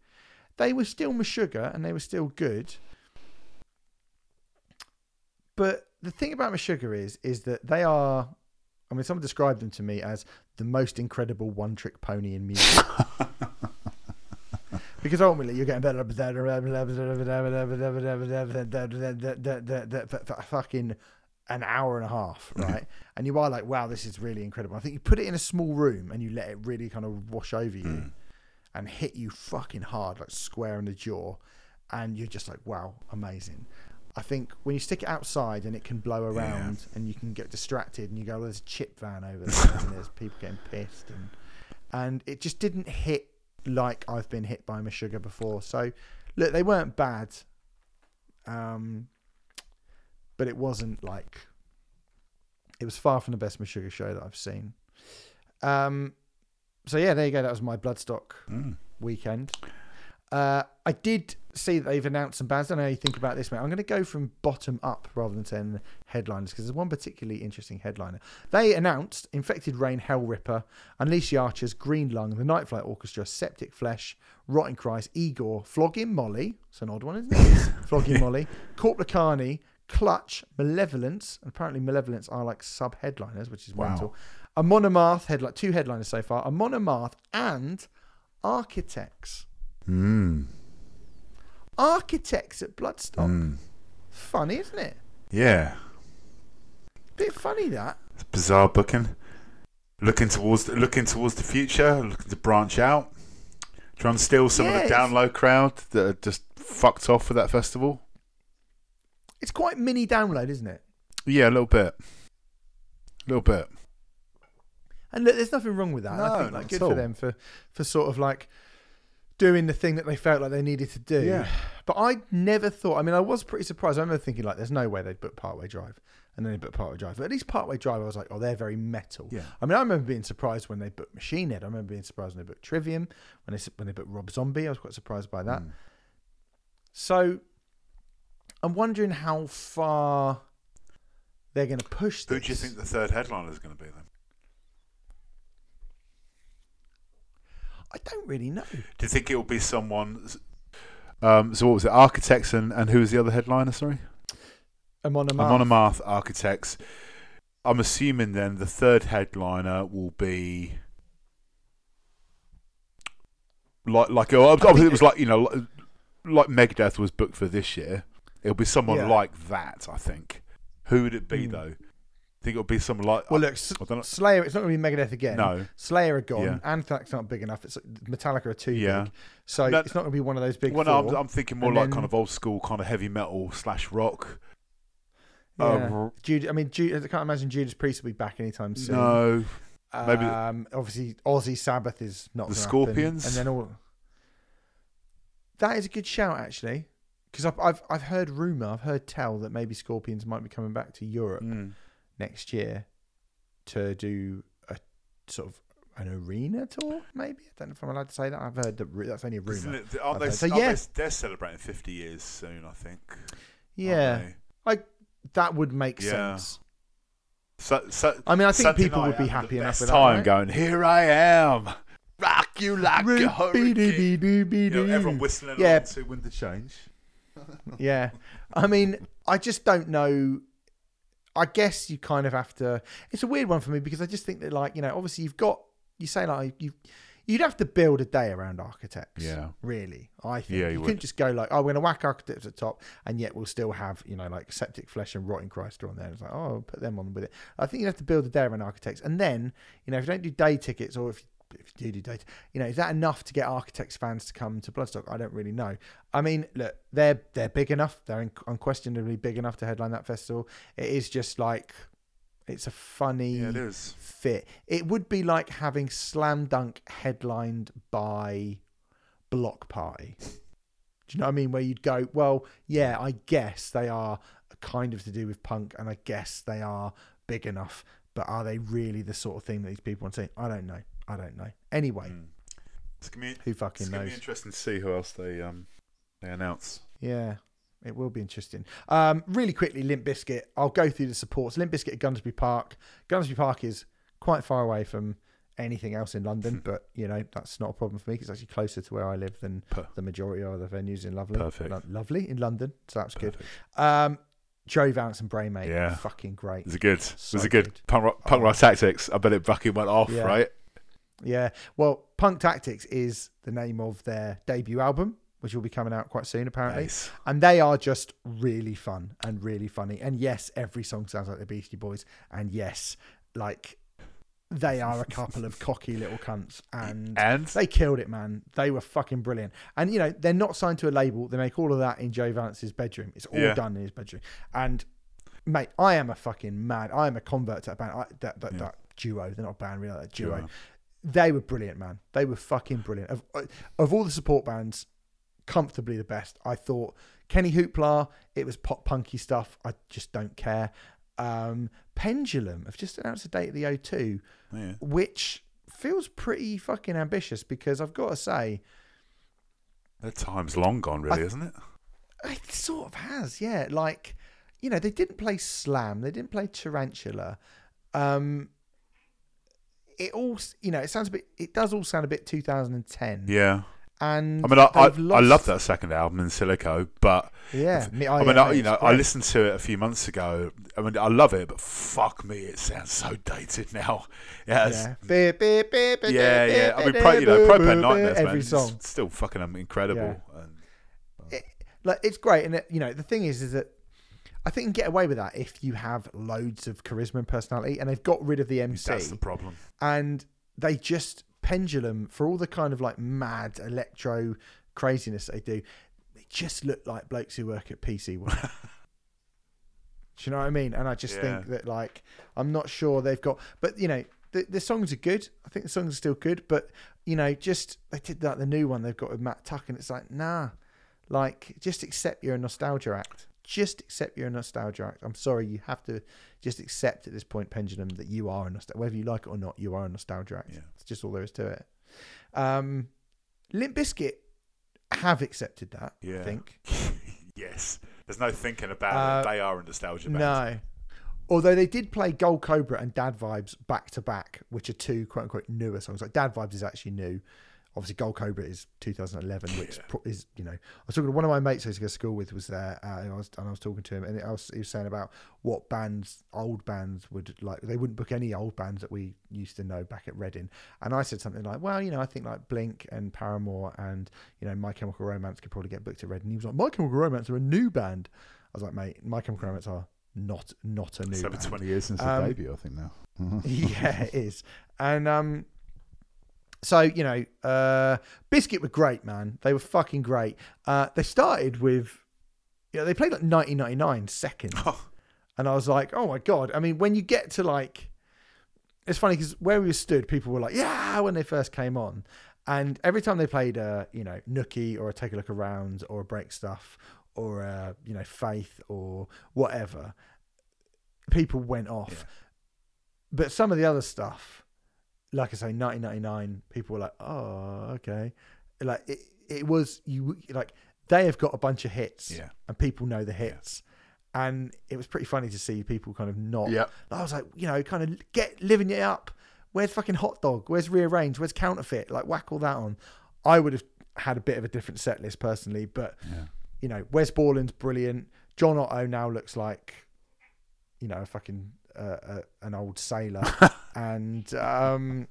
They were still Meshuggah and they were still good. But the thing about Meshuggah is, is that they are. I mean, someone described them to me as the most incredible one-trick pony in music. because ultimately, you're getting better fucking an hour and a half, right? and you are like, wow, this is really incredible. I think you put it in a small room and you let it really kind of wash over you and hit you fucking hard, like square in the jaw, and you're just like, wow, amazing. I think when you stick it outside and it can blow around and you can get distracted and you go, well, there's a chip van over there and there's people getting pissed and and it just didn't hit like I've been hit by Meshuggah before. So look, they weren't bad, um, but it wasn't like it was far from the best Meshuggah show that I've seen. Um, so yeah, there you go. That was my Bloodstock Mm. weekend. Uh, I did see that they've announced some bands. I don't know how you think about this, mate. I'm going to go from bottom up rather than saying headliners because there's one particularly interesting headliner. They announced Infected Rain, Hellripper, Unleash the Archers, Green Lung, the Night Flight Orchestra, Septic Flesh, Rotting Christ, Igorrr, Flogging Molly. It's an odd one, isn't it? Flogging Molly, Korpiklaani, Clutch, Malevolence. And apparently, Malevolence are like sub headliners, which is Wow. mental. Amon Amarth, headline, two headliners so far. Amon Amarth and Architects. Mm. Architects at Bloodstock. Mm. Funny, isn't it? Yeah. Bit funny that. It's bizarre booking. Looking towards looking towards the future, looking to branch out. Trying to steal some of the Download crowd that are just fucked off with that festival. It's quite mini download, isn't it? Yeah, a little bit. A little bit. And look, there's nothing wrong with that. And I No, think like good for them for for sort of like doing the thing that they felt like they needed to do. Yeah. But I never thought. I mean, I was pretty surprised. I remember thinking like, "There's no way they'd book Parkway Drive," and then they booked Parkway Drive. But at least Parkway Drive, I was like, "Oh, they're very metal." Yeah. I mean, I remember being surprised when they booked Machine Head. I remember being surprised when they booked Trivium. When they when they booked Rob Zombie, I was quite surprised by that. Mm. So I'm wondering how far they're going to push this. Who do you think the third headliner is going to be then? I don't really know. Do you think it will be someone? Um, so what was it? Architects and, and who was the other headliner? Sorry, I'm on a Amon Amarth Architects. I'm assuming then the third headliner will be like like oh, obviously it was like you know like, like Megadeth was booked for this year. It'll be someone Yeah. like that. I think. Who would it be Hmm. though? Think it'll be someone like Well, look, S- I don't know. Slayer. It's not going to be Megadeth again. No. Slayer are gone. Yeah. Anthrax not big enough. It's Metallica are too Yeah. big. So No, it's not going to be one of those big Well, no. I'm, I'm thinking more And like then- kind of old school, kind of heavy metal slash rock. yeah. Uh, Jude, I mean, Jude, I can't imagine Judas Priest will be back anytime soon. no, maybe- Um, obviously, Aussie Sabbath is not The gonna happen. Scorpions? and then all. That is a good shout, actually, because I've, I've I've heard rumor, I've heard tell that maybe Scorpions might be coming back to Europe Mm. next year to do a sort of an arena tour. Maybe I don't know if I'm allowed to say that. I've heard that that's only a rumor. it, I've they? So yeah. they- they're celebrating 50 years soon, I think. Yeah, they? that would make Yeah. sense. So, so, I mean, I think Sunday people would be happy enough with that. time going, here I am, rock you like a hurricane. You know, everyone whistling Yeah. to Wind the Change. Yeah. I mean, I just don't know. I guess you kind of have to. It's a weird one for me because I just think that, like, you know, obviously you've got, you say, like, you you'd have to build a day around architects. Yeah. Really. I think. Yeah, you you couldn't just go, like, oh, we're going to whack architects at the top and yet we'll still have, you know, like Septic Flesh and Rotting Christ on there. It's like, oh, put them on with it. I think you have to build a day around architects. And then, you know, if you don't do day tickets or if if you do do data, you know, is that enough to get Architects fans to come to Bloodstock? I don't really know. I mean, look, they're they're big enough. They're un- unquestionably big enough to headline that festival. It is just like it's a funny Yeah, it fit. It would be like having Slam Dunk headlined by Bloc Party. Do you know what I mean? Where you'd go, well, yeah, I guess they are kind of to do with punk, and I guess they are big enough, but are they really the sort of thing that these people want to see? I don't know. I don't know. Anyway, Mm. It's gonna be, who it's fucking be knows? interesting to see who else they um they announce. Yeah, it will be interesting. Um, really quickly, Limp Bizkit. I'll go through the supports. Limp Bizkit at Gunnersbury Park. Gunnersbury Park is quite far away from anything else in London, but you know that's not a problem for me because it's actually closer to where I live than Per- the majority of the venues in Lovely. Perfect. Lo- lovely in London, so that's good. Perfect. Um, Joey Valence and Brae, mate. Yeah. Fucking great. Was it good? So was it good? good. Punk rock, punk Oh. rock tactics. I bet it fucking went off, Yeah. right? Yeah. Well, Punk Tactics is the name of their debut album, which will be coming out quite soon, apparently. Nice. And they are just really fun and really funny. And yes, every song sounds like the Beastie Boys. And yes, like they are a couple of cocky little cunts. And And they killed it, man. They were fucking brilliant. And you know, they're not signed to a label. They make all of that in Joey Valence's bedroom. It's all Yeah. done in his bedroom. And mate, I am a fucking mad. I am a convert to that band. I, that, that, Yeah. that duo. They're not a band, really. That duo. Duo. They were brilliant, man. They were fucking brilliant. Of of all the support bands, comfortably the best. I thought Kenny Hoopla. It was pop punky stuff. I just don't care. Um, Pendulum have just announced a date at the O2 yeah. which feels pretty fucking ambitious because I've got to say, Their time's long gone, really, isn't it? it sort of has, yeah. Like, you know, they didn't play Slam, they didn't play Tarantula. Um, it all, you know, it sounds a bit, it does all sound a bit 2010. Yeah. And I mean, I, I, I love that second album in Silico, but Yeah, I oh, mean, yeah, I, you know, it's I listened to it a few months ago. I mean, I love it, but fuck me, it sounds so dated now. Yeah, Yeah, yeah, yeah. I mean, pro, you know, Propane Nightmares, man, every it's song. still fucking um, incredible. And it, like it's great and it, you know the thing is is that i think you can get away with that if you have loads of charisma and personality and they've got rid of the mc that's the problem. and they just pendulum for all the kind of like mad electro craziness they do they just look like blokes who work at pc World. do you know what i mean and i just Yeah. think that like i'm not sure they've got but you know the, the songs are good i think the songs are still good but you know just they did that the new one they've got with matt tuck and it's like nah like just accept you're a nostalgia act just accept you're a nostalgia act i'm sorry you have to just accept at this point pendulum that you are a nostalgia whether you like it or not you are a nostalgia act Yeah. it's just all there is to it um limp Bizkit have accepted that i Yeah. think yes, there's no thinking about Uh, it. They are a nostalgia band. no although they did play gold cobra and dad vibes back to back which are two quote unquote newer songs like dad vibes is actually new obviously gold cobra is 2011 which Yeah. pro- is you know i was talking to one of my mates i used to go to school with was there uh, and, I was, and i was talking to him and I was, he was saying about what bands old bands would like they wouldn't book any old bands that we used to know back at reading and i said something like well you know i think like blink and paramore and you know my chemical romance could probably get booked at reading he was like my chemical romance are a new band i was like mate my chemical romance are not not a new It's over band. 20 years since Um, the debut, I think now. yeah, it is. And um, so you know, uh, Bizkit were great, man. They were fucking great. Uh, they started with, you know, they played like 1999 second, Oh, and I was like, oh my god. I mean, when you get to like, it's funny because where we stood, people were like, yeah, when they first came on. And every time they played a, you know, Nookie or a Take a Look Around or a Break Stuff or a, you know, Faith or whatever, people went off. Yeah. But some of the other stuff, like I say, 1999, people were like, oh, okay. Like it, it was, you like, they have got a bunch of hits yeah. and people know the hits. And it was pretty funny to see people kind of not. Yeah. I was like, you know, kind of get living it up. Where's fucking hot dog? Where's rearrange? Where's counterfeit? Like whack all that on. I would have had a bit of a different set list personally, but Yeah. you know, Wes Borland's brilliant. John Otto now looks like, you know, a fucking an old sailor, and um,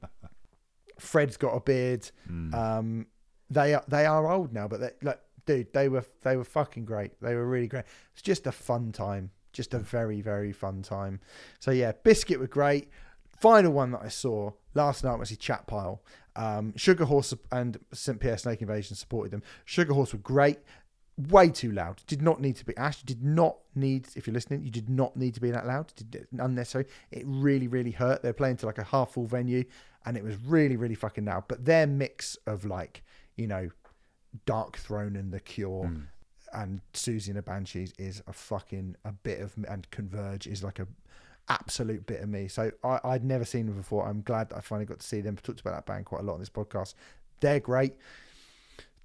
Fred's got a beard. Mm. Um, they are they are old now, but they, like, dude, they were they were fucking great. They were really great. It's just a fun time, just a very very fun time. So yeah, Bizkit were great. Final one that I saw last night was the Chat Pile. Um, Sugar Horse and St. Pierre Snake Invasion supported them. Sugar Horse were great. Way too loud. Did not need to be. Ash did not need. If you're listening, you did not need to be that loud. Did unnecessary. It really, really hurt. They're playing to like a half full venue, and it was really, really fucking loud. But their mix of like, you know, Darkthrone and The Cure Mm. and Siouxsie and the Banshees is a fucking a bit of and Converge is like a absolute bit of me. So I, I'd never seen them before. I'm glad that I finally got to see them. I've talked about that band quite a lot on this podcast. They're great.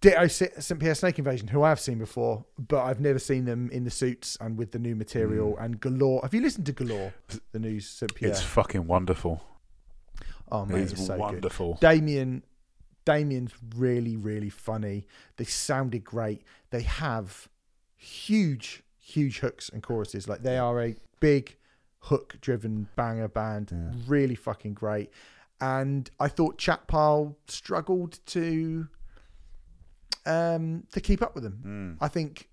Ditto St. Pierre Snake Invasion, who I have seen before, but I've never seen them in the suits and with the new material mm. and Galore. Have you listened to Galore, the new St. Pierre? It's fucking wonderful. oh man, it's it's so good. wonderful. Damien, Damien's really, really funny. They sounded great. They have huge, huge hooks and choruses. Like they are a big hook driven banger band, Yeah. really fucking great. And I thought Chat Pile struggled to um to keep up with them. Mm. I think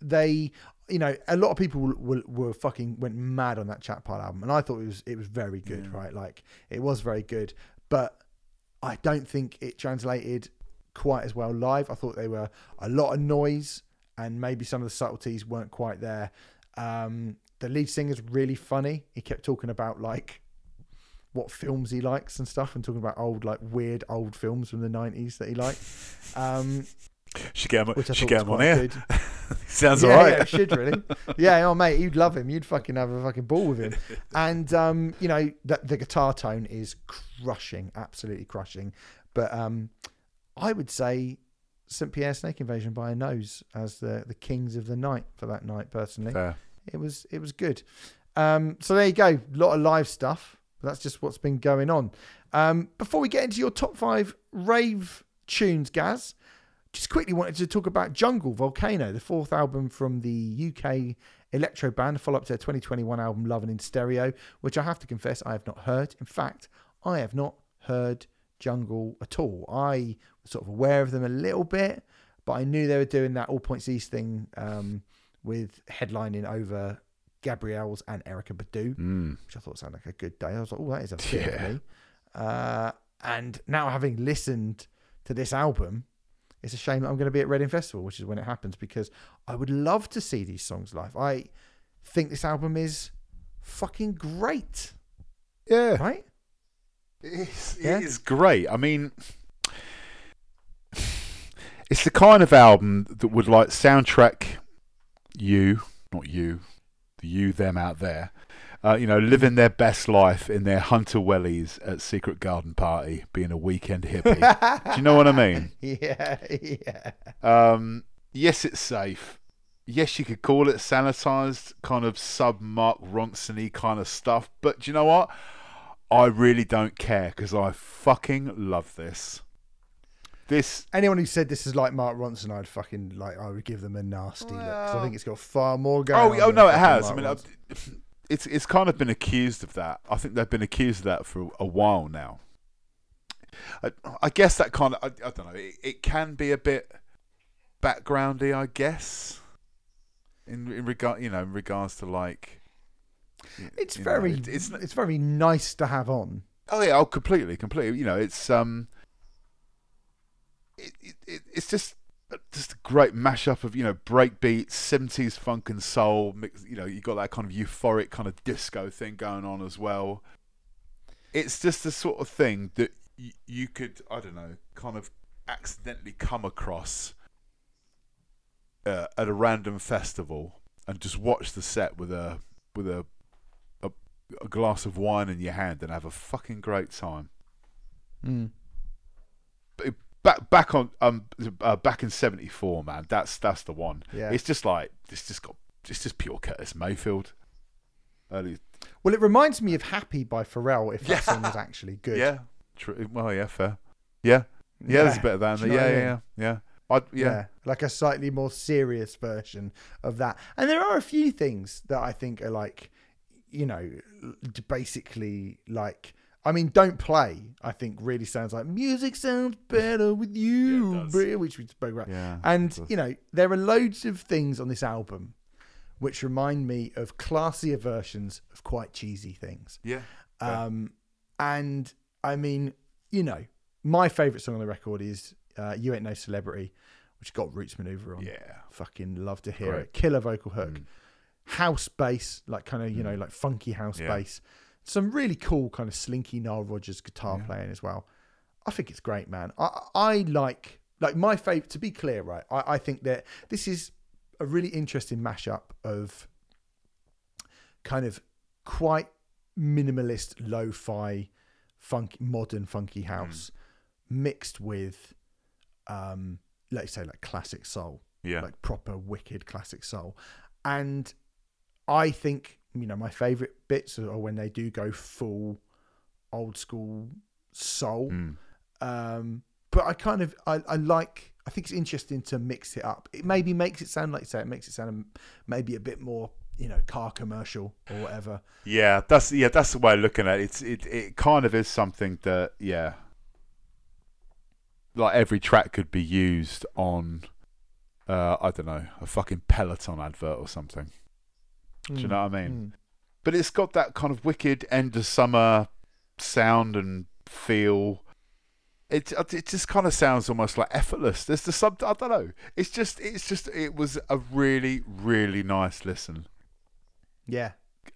they, you know, a lot of people were, were fucking went mad on that Chat Pile album, and I thought it was it was very good, Yeah. right? Like it was very good, but I don't think it translated quite as well live. I thought they were a lot of noise, and maybe some of the subtleties weren't quite there. Um, the lead singer's really funny. He kept talking about like what films he likes and stuff, and talking about old like weird old films from the nineties that he liked. Um, Should get him, should get him on here. Sounds yeah, alright. yeah, should really. Yeah, oh mate, you'd love him. You'd fucking have a fucking ball with him. And um, you know, the, the guitar tone is crushing, absolutely crushing. But um, I would say St Pierre Snake Invasion by a nose as the the kings of the night for that night. Personally, Fair. it was it was good. Um, so there you go, a lot of live stuff. That's just what's been going on. Um, before we get into your top five rave tunes, Gaz, just quickly wanted to talk about Jungle Volcano, the fourth album from the UK electro band, follow up to their 2021 album Love in Stereo, which I have to confess I have not heard. In fact, I have not heard Jungle at all. I was sort of aware of them a little bit, but I knew they were doing that All Points East thing um, with headlining over Gabriels and Erykah Badu, Mm. which I thought sounded like a good day. I was like, oh, that is a fit Yeah. me. Uh, and now having listened to this album, it's a shame that I'm going to be at Reading Festival, which is when it happens, because I would love to see these songs live. I think this album is fucking great, Yeah. right? It's, Yeah? it is great. I mean, it's the kind of album that would like soundtrack you, not you, the you, them out there, uh, you know, living their best life in their Hunter Wellies at Secret Garden Party, being a weekend hippie. Do you know what I mean? Yeah, yeah. Um, yes, it's safe. Yes, you could call it sanitized, kind of sub Mark Ronson kind of stuff. But do you know what? I really don't care because I fucking love this. This, Anyone who said this is like Mark Ronson, I'd fucking like. I would give them a nasty look 'cause I think it's got far more going. oh, on oh no, it fucking has. I mean, Ronson. I've- it's it's kind of been accused of that. I think they've been accused of that for a while now. I, I guess that kind of, I, I don't know. It, it can be a bit backgroundy, I guess. In in regard, you know, in regards to like, it's you know, very, it- it's it's very nice to have on. Oh yeah, oh completely, completely. You know, it's um, it, it, it it's just just a great mashup of you know break beats, seventies funk and soul. Mix, you know, you got that kind of euphoric kind of disco thing going on as well. It's just the sort of thing that y- you could, I don't know, kind of accidentally come across uh, at a random festival and just watch the set with a with a a, a glass of wine in your hand and have a fucking great time. Mm. But back back on um uh, back in '74, man. That's that's the one. Yeah. It's just like it's just got it's just pure Curtis Mayfield. Early, Well, it reminds me of "Happy" by Pharrell. If that Yeah. song was actually good. yeah, true. Well, yeah, fair. Yeah, yeah, there's a bit of that. Do In there. know Yeah, I yeah, mean? yeah, yeah. I'd, yeah. like a slightly more serious version of that. And there are a few things that I think are like, you know, basically like. I mean, "Don't Play." I think really sounds like music sounds better with you, Yeah, it does. bro," which we spoke about. Yeah, And you know, there are loads of things on this album which remind me of classier versions of quite cheesy things. Yeah. Yeah. Um, and I mean, you know, my favorite song on the record is uh, "You Ain't No Celebrity," which got Roots Manuva on. Yeah. Fucking love to hear Great. it. Killer vocal hook, Mm. house bass, like kind of you know, like funky house Yeah. bass. Some really cool kind of slinky Nile Rodgers guitar Yeah. playing as well. I think it's great, man. I I like like my favorite. To be clear, right? I, I think that this is a really interesting mashup of kind of quite minimalist lo-fi funk modern funky house mixed with um let's say like classic soul Yeah. like proper wicked classic soul and i think you know my favorite bits are when they do go full old school soul Mm. um but i kind of i, I like I think it's interesting to mix it up. It maybe makes it sound like you say it makes it sound maybe a bit more you know car commercial or whatever. Yeah, that's yeah, that's the way of looking at it. It's it, it kind of is something that yeah, like every track could be used on, uh, I don't know, a fucking Peloton advert or something. Do you know what I mean? Mm. But it's got that kind of wicked end of summer sound and feel. It it just kind of sounds almost like effortless. There's the sub. I don't know. It's just it's just it was a really really nice listen. Yeah.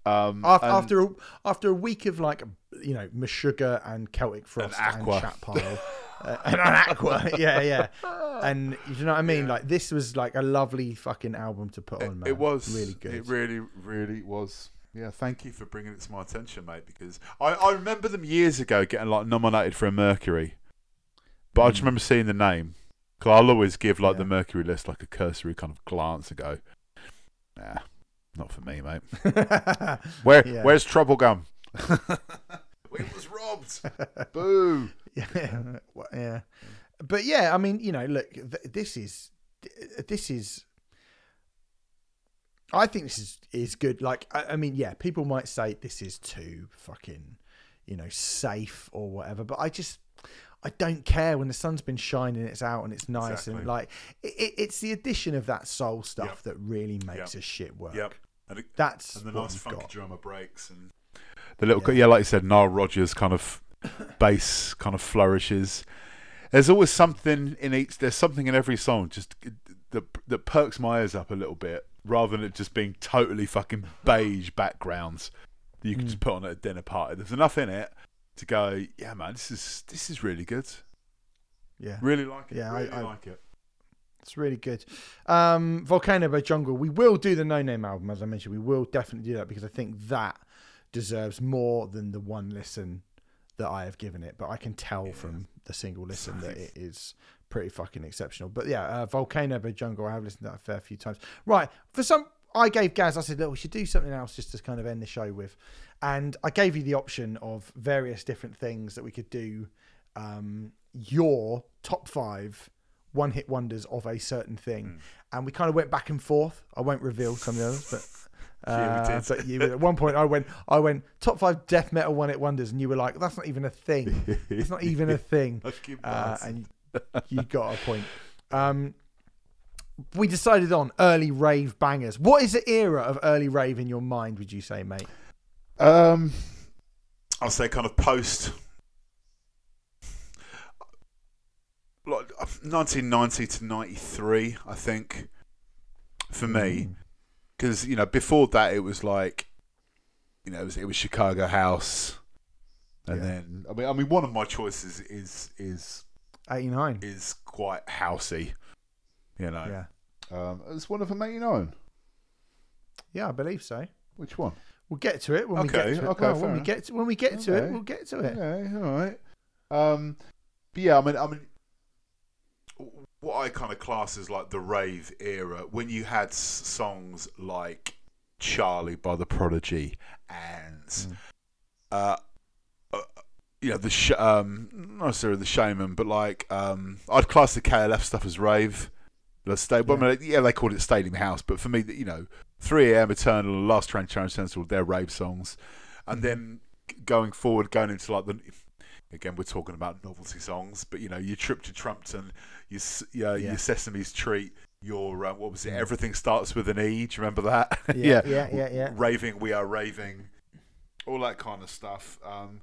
Um, After and- after a, after a week of like you know Meshuggah and Celtic Frost and, Aqua. Chat Pile uh, and an Aqua, yeah, yeah, and you know what I mean. Like this was like a lovely fucking album to put on, man. It was really good. It really, really was. Yeah, thank you for bringing it to my attention, mate. Because I, I remember them years ago getting like nominated for a Mercury, but I just remember seeing the name. Because I'll always give like the Hmm. Mercury list like a cursory kind of glance and go, nah, not for me, mate. Where Yeah. where's Troublegum? it was robbed. Boo. yeah, yeah, but yeah, I mean, you know, look, th- this is this is. I think this is is good. Like, I, I mean, yeah, people might say this is too fucking, you know, safe or whatever, but I just. I don't care when the sun's been shining, it's out and it's nice Exactly. and like it, it- it's the addition of that soul stuff Yep. that really makes Yep. a shit work. Yep. And, it, That's and the what nice funky got. drummer breaks and the little Yeah. yeah. like you said, Nile Rodgers kind of bass kind of flourishes. There's always something in each. There's something in every song just that that perks my ears up a little bit, rather than it just being totally fucking beige backgrounds that you can Mm. just put on at a dinner party. There's enough in it to go, yeah, man, this is this is really good. Yeah. Really like it. Yeah, I- I- like it. It's really good. Um, Volcano by Jungle. We will do the No Name album, as I mentioned. We will definitely do that because I think that deserves more than the one listen that I have given it. But I can tell from the single listen that it is pretty fucking exceptional. But yeah, uh, Volcano by Jungle. I have listened to that a fair few times. Right. For some, I gave Gaz, I said, look, we should do something else just to kind of end the show with. And I gave you the option of various different things that we could do. Um, your top five one hit wonders of a certain thing. Hmm. And we kind of went back and forth. I won't reveal some of the others, but Yeah, uh, did. but you, at one point I went I went top five death metal one hit wonders and you were like, That's not even a thing. It's not even a thing. Uh, and you got a point. Um we decided on early rave bangers. What is the era of early rave in your mind, would you say, mate? Um, I'll say kind of post, like 1990 to 93, I think, for me, because you know before that it was like, you know, it was, it was Chicago house, and Yeah. then I mean, I mean, one of my choices is is 89. is quite housey, you know. Yeah. Um, it's one of them 89. Yeah, I believe so. Which one? We'll get to it when we get to it. okay, Well, when we get to, when we get okay. to it, we'll get to it. Okay, all right. Um, but yeah, I mean, I mean, what I kind of class as like the rave era when you had s- songs like Charlie by the Prodigy and Mm. uh, uh, you know the sh- um not necessarily the Shamen, but like um I'd class the KLF stuff as rave. The sta- well, I mean, yeah, they called it Stadium House, but for me, you know, 3 AM Eternal, Last Train Central, they're rave songs, and then going forward, going into like the again, we're talking about novelty songs, but you know, your Trip to Trumpton, your your, Yeah. your Sesame's Treet, your uh, what was it? Mm. Everything starts with an E. Do you remember that? Yeah, yeah, yeah, yeah. Raving, we are raving, all that kind of stuff. Um,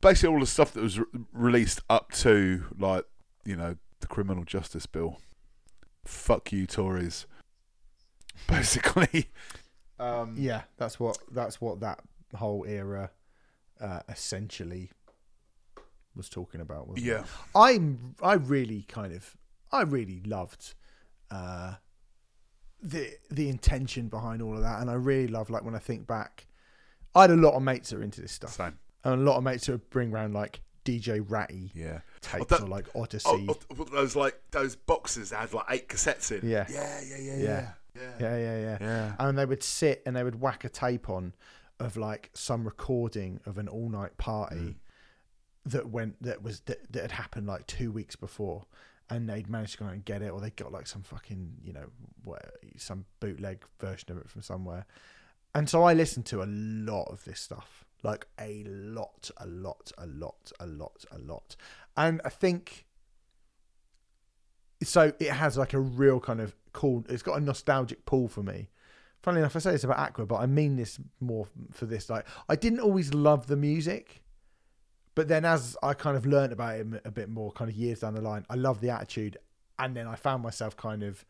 basically, all the stuff that was re- released up to like you know the criminal justice bill. Fuck you, Tories. Basically. Um, Yeah, that's what that's what that whole era uh, essentially was talking about. Wasn't it? Yeah. I'm I really kind of I really loved uh, the the intention behind all of that, and I really love like when I think back, I had a lot of mates that are into this stuff, Same. and a lot of mates that would bring around like DJ Ratty Yeah. tapes that- or like Odyssey. Oh, oh, those like those boxes that had like eight cassettes in. Yeah, yeah, yeah, Yeah. yeah. Yeah. yeah, yeah, yeah. Yeah. and they would sit and they would whack a tape on of like some recording of an all night party Mm. that went that was that, that had happened like two weeks before and they'd managed to go out and get it, or they got like some fucking you know what, some bootleg version of it from somewhere. And so I listened to a lot of this stuff, like a lot, a lot, a lot, a lot, a lot, and I think so. It has like a real kind of cool. It's got a nostalgic pull for me. Funnily enough, I say this about Aqua, but I mean this more for this. Like, I didn't always love the music, but then as I kind of learned about him a bit more, kind of years down the line, I love the attitude, and then I found myself kind of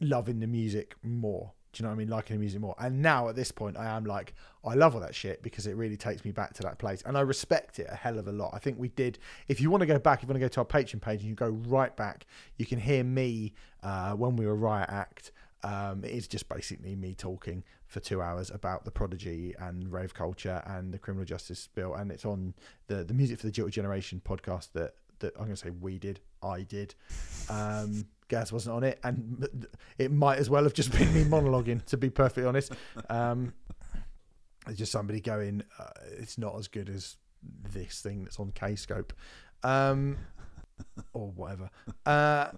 loving the music more. Do you know what I mean? Liking the music more. And now at this point, I am like, I love all that shit because it really takes me back to that place. And I respect it a hell of a lot. I think we did. If you want to go back, if you want to go to our Patreon page and you go right back, you can hear me uh, when we were Riot Act. Um, it is just basically me talking for two hours about the prodigy and rave culture and the criminal justice bill. And it's on the, the Music for the Jilted Generation podcast that, that I'm going to say we did. I did. Um, wasn't on it, and it might as well have just been me monologuing. To be perfectly honest, um, it's just somebody going, uh, "It's not as good as this thing that's on Kscope," um, or whatever. Uh,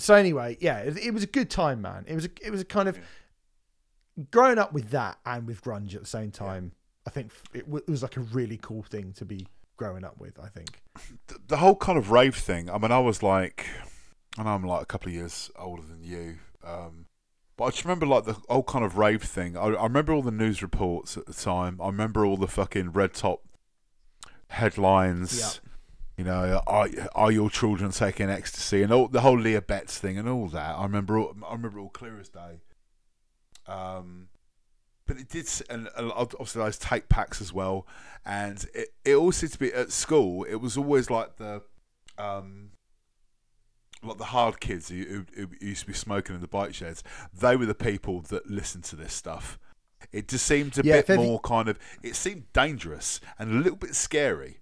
so anyway, yeah, it, it, was a good time, man. It was a, it was a kind of growing up with that and with grunge at the same time. I think it, w- it was like a really cool thing to be growing up with. I think the, the whole kind of rave thing. I mean, I was like and I'm like a couple of years older than you. Um, but I just remember like the whole kind of rave thing. I, I, remember all the news reports at the time. I remember all the fucking red top headlines. Yeah. You know, are, are your children taking ecstasy and all the whole Leah Betts thing and all that. I remember. All, I remember all clear as day. Um, but it did, and obviously those tape packs as well. And it, it all seemed to be at school. It was always like the um, like the hard kids who, who, who, used to be smoking in the bike sheds, they were the people that listened to this stuff. It just seemed a yeah, bit more kind of. It seemed dangerous and a little bit scary.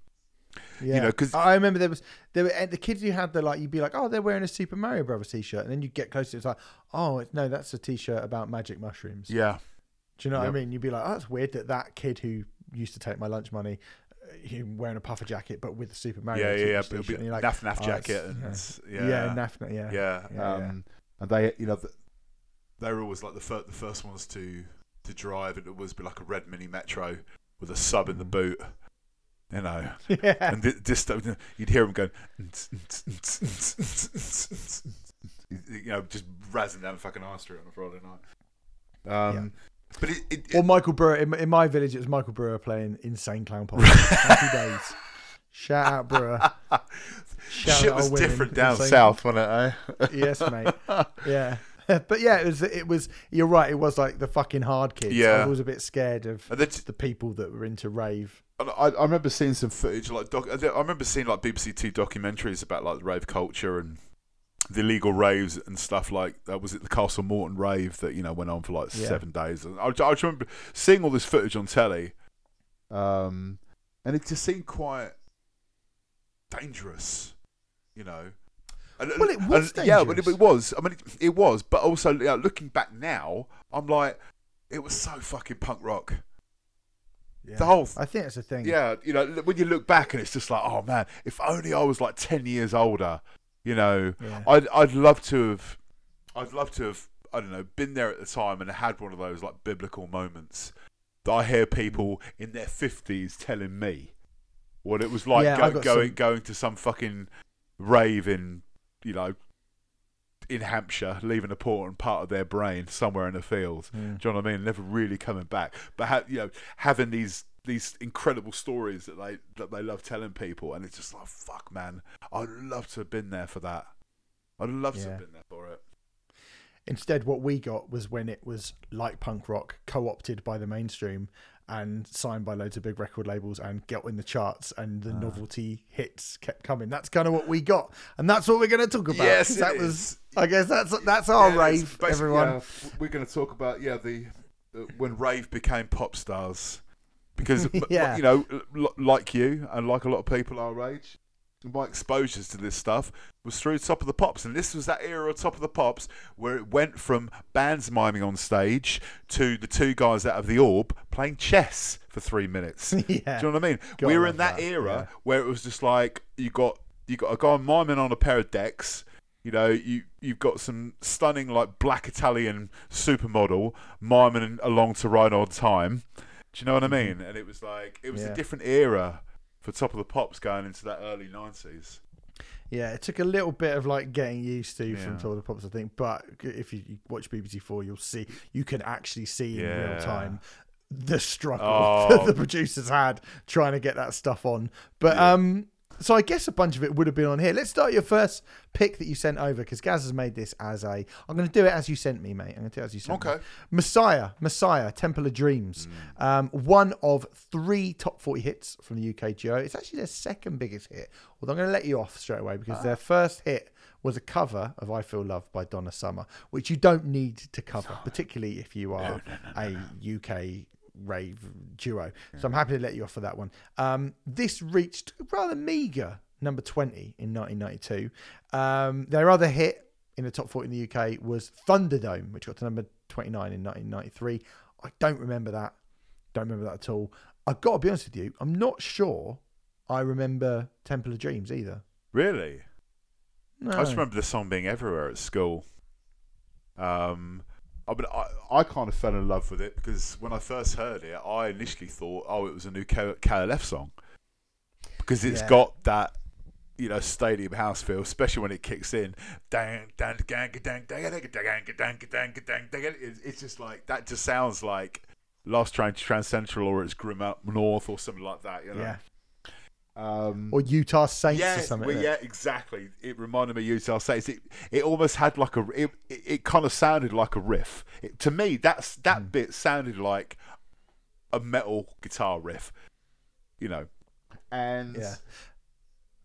Yeah, you know, because I remember there was there were the kids who had the like you'd be like, oh, they're wearing a Super Mario Brothers t-shirt, and then you get closer, it's like, oh, no, that's a t-shirt about magic mushrooms. Yeah, do you know yep. what I mean? You'd be like, oh, that's weird that that kid who used to take my lunch money him wearing a puffer jacket, but with the Super Mario. Yeah, yeah, yeah. It'll be and like, naff naff oh, jacket. And, yeah, yeah, yeah, naff, yeah, yeah. yeah, um, And they, you know, they were always like the first, the first ones to to drive, and it would always be like a red mini metro with a sub in the mm. boot. You know, yeah. and this, you'd hear him going, you know, just razzing down the fucking high street on a Friday night. Um, but it, it, or Michael Brewer in, in, my village, it was Michael Brewer playing Insane Clown Posse. Happy days. Shout out Brewer. Shout Shit was different down Insane south, wasn't it? Eh? yes, mate. Yeah. but yeah, it was. It was. You're right. It was like the fucking hard kids. Yeah, I was a bit scared of the people that were into rave. I, I remember seeing some footage, like doc, I remember seeing like BBC Two documentaries about like the rave culture and the illegal raves and stuff like that was it the Castle Morton rave that you know went on for like yeah. seven days. And I, I just remember seeing all this footage on telly um, and it just seemed quite dangerous you know? And, well it was and, yeah but it, it, was I mean it, it was but also you know, looking back now I'm like it was so fucking punk rock yeah. The whole, I think it's a thing. Yeah, you know, when you look back and it's just like, oh man, if only I was like ten years older, you know, yeah. I'd I'd love to have, I'd love to have, I don't know, been there at the time and had one of those like biblical moments that I hear people in their fifties telling me what it was like yeah, go, going some... going to some fucking rave in, you know, in Hampshire, leaving a important part of their brain somewhere in the fields. Yeah. Do you know what I mean? Never really coming back, but ha- you know, having these these incredible stories that they that they love telling people, and it's just like fuck, man. I'd love to have been there for that. I'd love yeah. to have been there for it. Instead, what we got was when it was like punk rock, co-opted by the mainstream and signed by loads of big record labels and got in the charts, and the uh. novelty hits kept coming. That's kind of what we got, and that's what we're going to talk about. Yes, that is. was. I guess that's that's our yeah, rave, everyone. Yeah, we're going to talk about yeah the uh, when rave became pop stars because yeah. you know, like you and like a lot of people our age, my exposures to this stuff was through Top of the Pops, and this was that era of Top of the Pops where it went from bands miming on stage to the two guys out of the Orb playing chess for three minutes. yeah. Do you know what I mean? we were in that, that, era yeah. where it was just like you got you got a guy miming on a pair of decks. You know, you you've got some stunning like black Italian supermodel miming along to Ride on Time. Do you know what I mm-hmm. mean? And it was like it was Yeah. a different era for Top of the Pops going into that early nineties. Yeah, it took a little bit of like getting used to from Yeah. Top of the Pops, I think. But if you you watch BBC Four, you'll see you can actually see in real time the struggle Oh. that the producers had trying to get that stuff on. But Yeah. um, so I guess a bunch of it would have been on here. Let's start your first pick that you sent over because Gaz has made this as a. I'm going to do it as you sent me, mate. I'm going to do it as you sent me. Okay. Messiah, Messiah, Temple of Dreams. Um, one of three top 40 hits from the UK duo. It's actually their second biggest hit. Although I'm going to let you off straight away because their first hit was a cover of I Feel Love by Donna Summer, which you don't need to cover, particularly if you are a UK rave duo. So I'm happy to let you off for that one. Um, this reached rather meager number 20 in 1992. Um, their other hit in the top 40 in the UK was Thunderdome, which got to number 29 in 1993. I don't remember that. Don't remember that at all. I've got to be honest with you, I'm not sure I remember Temple of Dreams either. Really? No. I just remember the song being everywhere at school. Um, I mean, I, I kind of fell in love with it because when I first heard it, I initially thought, oh, it was a new KLF song because it's yeah. got that you know stadium house feel, especially when it kicks in. It's just like that. Just sounds like Last Train to Transcentral or it's Grim Up North or something like that. You know? Yeah. Um, Or Utah Saints or yeah, something. well, yeah, exactly. It reminded me of Utah Saints. It it almost had like a it, it, it kind of sounded like a riff. It, to me, that's that Hmm. bit sounded like a metal guitar riff. You know, and Yeah.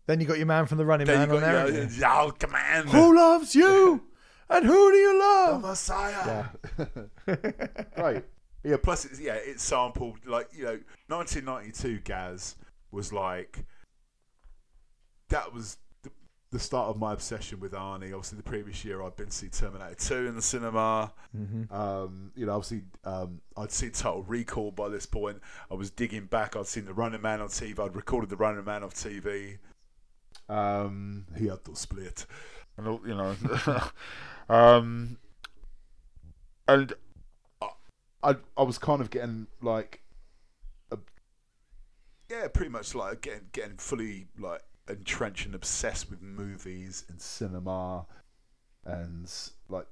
Then you got your man from the Running Man you on there. you haven't know, you? oh, command Who loves you? And who do you love? the? Messiah. right. Yeah. Plus, it's, yeah, it's sampled like you know, 1992. Gaz was like that was the, the start of my obsession with Arnie. Obviously, the previous year I'd been to see Terminator 2 in the cinema. Mm-hmm. Um, you know, obviously, um, I'd seen Total Recall by this point. I was digging back. I'd seen the Running Man on TV. I'd recorded the Running Man off TV. Um, he had to split, and all- you know, um, and I, I, I was kind of getting like, yeah, pretty much like getting getting fully like entrenched and obsessed with movies and cinema, and like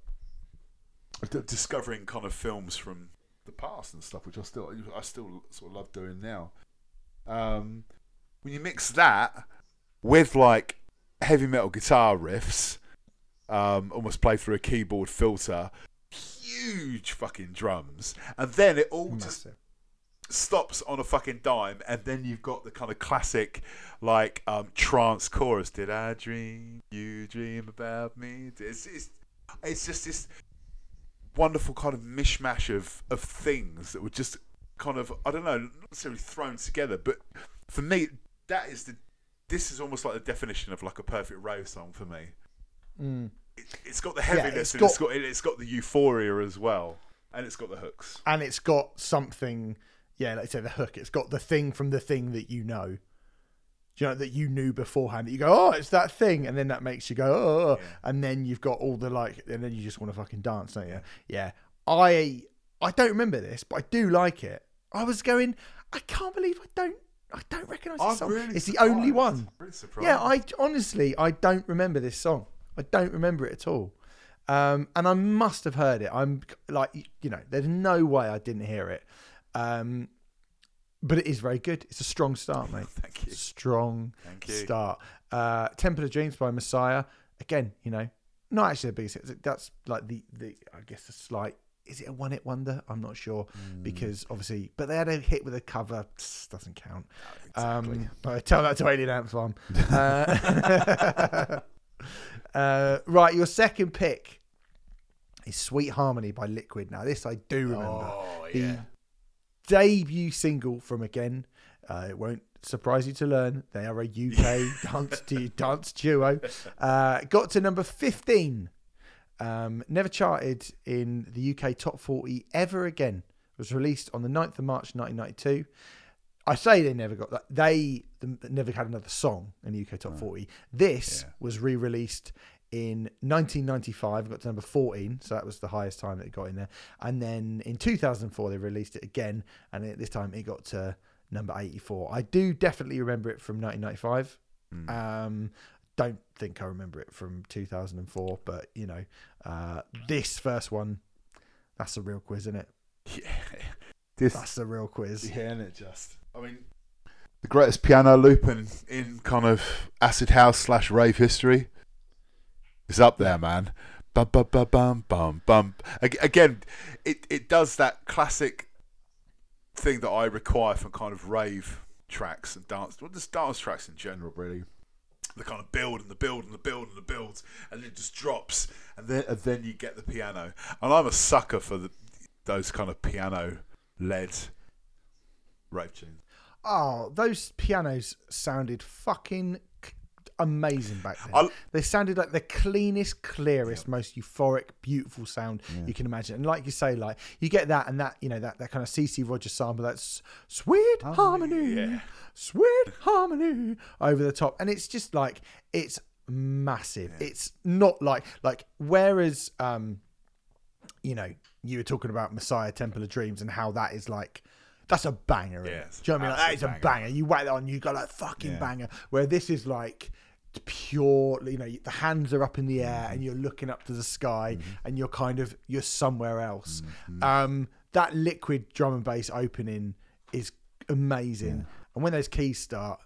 discovering kind of films from the past and stuff, which I still I still sort of love doing now. Um, when you mix that with like heavy metal guitar riffs, um, almost played through a keyboard filter, huge fucking drums, and then it all just Massive. Stops on a fucking dime, and then you've got the kind of classic, like um, trance chorus. Did I dream? You dream about me? It's it's, it's just this wonderful kind of mishmash of of things that were just kind of I don't know, not necessarily thrown together, but for me, that is the. This is almost like the definition of like a perfect rave song for me. Mm. It, it's got the Yeah, heaviness it's and it's got- got it's got the euphoria as well, and it's got the hooks. And it's got something, yeah, like I say, the hook. It's got the thing from the thing that you know. Do you know that you knew beforehand that you go, oh, it's that thing, and then that makes you go, oh, Yeah. and then you've got all the like, and then you just want to fucking dance, don't you? Yeah, I I don't remember this, but I do like it. I was going, I can't believe I don't, I don't recognise this song. it's the only one. Really surprised. Yeah, I honestly I don't remember this song. I don't remember it at all. Um, and I must have heard it. I'm like, you know, there's no way I didn't hear it. Um, but it is very good. It's a strong start, mate. Thank you. Strong Thank you. start. Uh, Temple of Dreams by Messiah. Again, you know, not actually the biggest. hit. That's like the the I guess a slight. Is it a one hit wonder? I'm not sure Mm. because obviously, but they had a hit with a cover. Psst, doesn't count. Exactly. Um, but tell that to Alien Ant Farm. Uh, uh, right, your second pick is Sweet Harmony by Liquid. Now, this I do remember. Oh the yeah. Debut single from Again. Uh, it won't surprise you to learn they are a UK dance du- dance duo. Uh, got to number 15. Um, never charted in the UK top 40 ever again. Was released on the 9th of March 1992. I say they never got that. They never had another song in the UK top 40. This Yeah. was re released in 1995, got to number 14, so that was the highest time that it got in there. And then in 2004, they released it again, and it, this time it got to number 84. I do definitely remember it from 1995. Hmm. Um, don't think I remember it from 2004, but you know, uh, this first one, that's a real quiz, isn't it? Yeah. This, That's a real quiz. yeah, and it just. I mean, the greatest piano loop in, in kind of acid house slash rave history up there, man. Bum bum bum bum bum bum. Again, it it does that classic thing that I require from kind of rave tracks and dance, well, just dance tracks in general, really. The kind of build and the build and the build and the builds, and it just drops, and then and then you get the piano. And I'm a sucker for the, those kind of piano led rave tunes. Oh, those pianos sounded fucking amazing back then. I- they sounded like the cleanest, clearest, most euphoric, beautiful sound you can imagine. And like you say, like you get that and that, you know, that, that kind of CeCe Rogers sample, that's sweet harmony, yeah. sweet harmony over the top, and it's just like it's massive. It's not like like whereas um, you know, you were talking about Messiah Temple of Dreams and how that is like. That's a banger. Yes, Do you know what I mean? Like, that is absolute a banger. You whack that on, you go like fucking Yeah. banger. Where this is like pure, you know, the hands are up in the air Mm-hmm. and you're looking up to the sky and you're kind of you're somewhere else. Mm-hmm. Um, that liquid drum and bass opening is amazing, and when those keys start,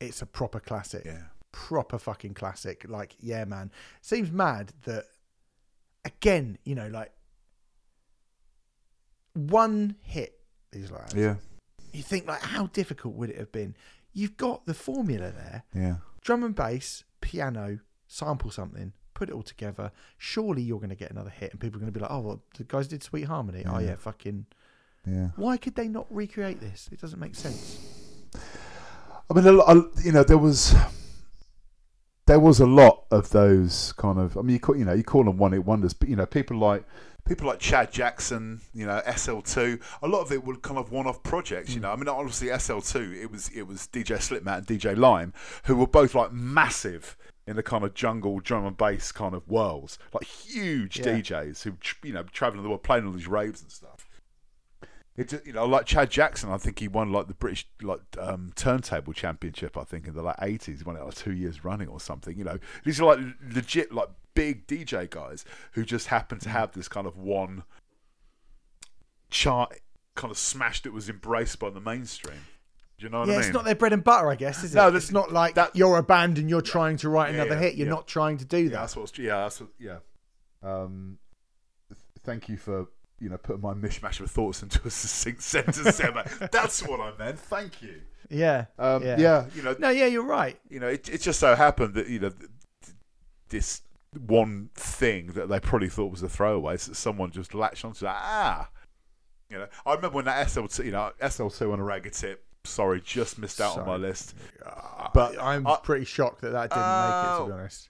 it's a proper classic. Yeah. Proper fucking classic. Like, yeah, man. Seems mad that again, you know, like one hit these lads. Yeah. You think like how difficult would it have been? You've got the formula there. Yeah. Drum and bass, piano, sample something, put it all together. Surely you're going to get another hit, and people are going to be like, "Oh, well, the guys did Sweet Harmony. Oh Yeah. yeah, fucking." Yeah. Why could they not recreate this? It doesn't make sense. I mean, you know, there was there was a lot of those kind of. I mean, you call you know you call them one hit wonders, but you know, people like people like Chad Jackson, you know, SL2. A lot of it were kind of one off projects. You know, I mean, obviously SL2, it was it was DJ Slipmatt and DJ Lime, who were both like massive in the kind of jungle drum and bass kind of worlds, like huge Yeah. DJs who you know traveling the world playing all these raves and stuff. It just, you know, like Chad Jackson, I think he won like the British like um, turntable championship. I think in the like eighties, he won it like two years running or something. You know, these are like legit like big DJ guys who just happen to have this kind of one chart kind of smash that was embraced by the mainstream. Do you know what yeah, I mean? it's not their bread and butter, I guess, is it? No, it's not like that- you're a band and you're trying to write Yeah, another yeah, hit. You're not trying to do that. that's what's yeah, that's what, yeah. Um, th- thank you for you know putting my mishmash of thoughts into a succinct sentence. That's what I meant. Thank you. Yeah. Um, yeah. you know, No, yeah, you're right. you know, it, it just so happened that you know th- th- this one thing that they probably thought was a throwaway, so someone just latched onto that. Ah, you know, I remember when that SL2, you know, SL2 on a ragga tip. Sorry, just missed out on my list. But I'm I- pretty shocked that that didn't make it. To Oh. be honest.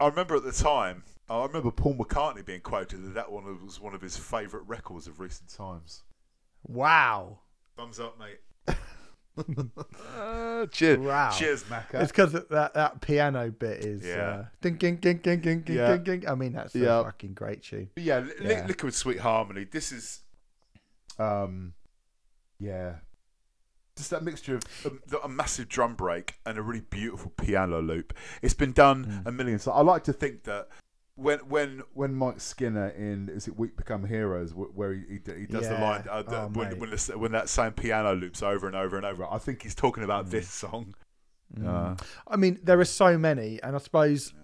I remember at the time. I remember Paul McCartney being quoted that that one was one of his favourite records of recent times. Wow. Thumbs up, mate. uh, cheers, Wow. cheers, Macca. It's because that, that piano bit is Yeah. uh, ding ding ding ding ding ding Yeah. ding ding. I mean, that's a Yeah. fucking great tune. But yeah, Li- Yeah. Liquid Sweet Harmony. This is, um, yeah, just that mixture of a, a massive drum break and a really beautiful piano loop. It's been done Mm. a million times. I like to think that when when when Mike Skinner in is it Weak Become Heroes where he he, he does the line uh, the, Oh, when when, this, when that same piano loops over and over and over. I think he's talking about Mm. this song. Mm. Uh, I mean, there are so many, and I suppose,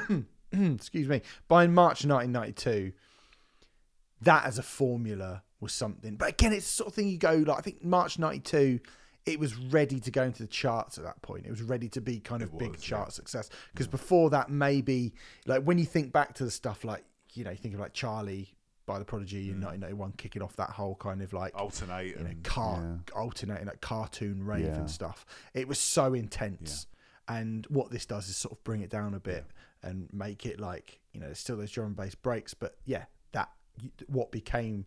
excuse me, by March 1992, that as a formula was something. But again, it's the sort of thing you go like I think March '92, it was ready to go into the charts at that point. It was ready to be kind of big chart yeah. success. Because before that, maybe like when you think back to the stuff like you know, you think of like Charlie by the Prodigy in Mm. 1991, kicking off that whole kind of like alternate you know, car alternating like cartoon rave Yeah. and stuff. It was so intense. And what this does is sort of bring it down a bit and make it like, you know, there's still those drum and bass breaks, but yeah, that what became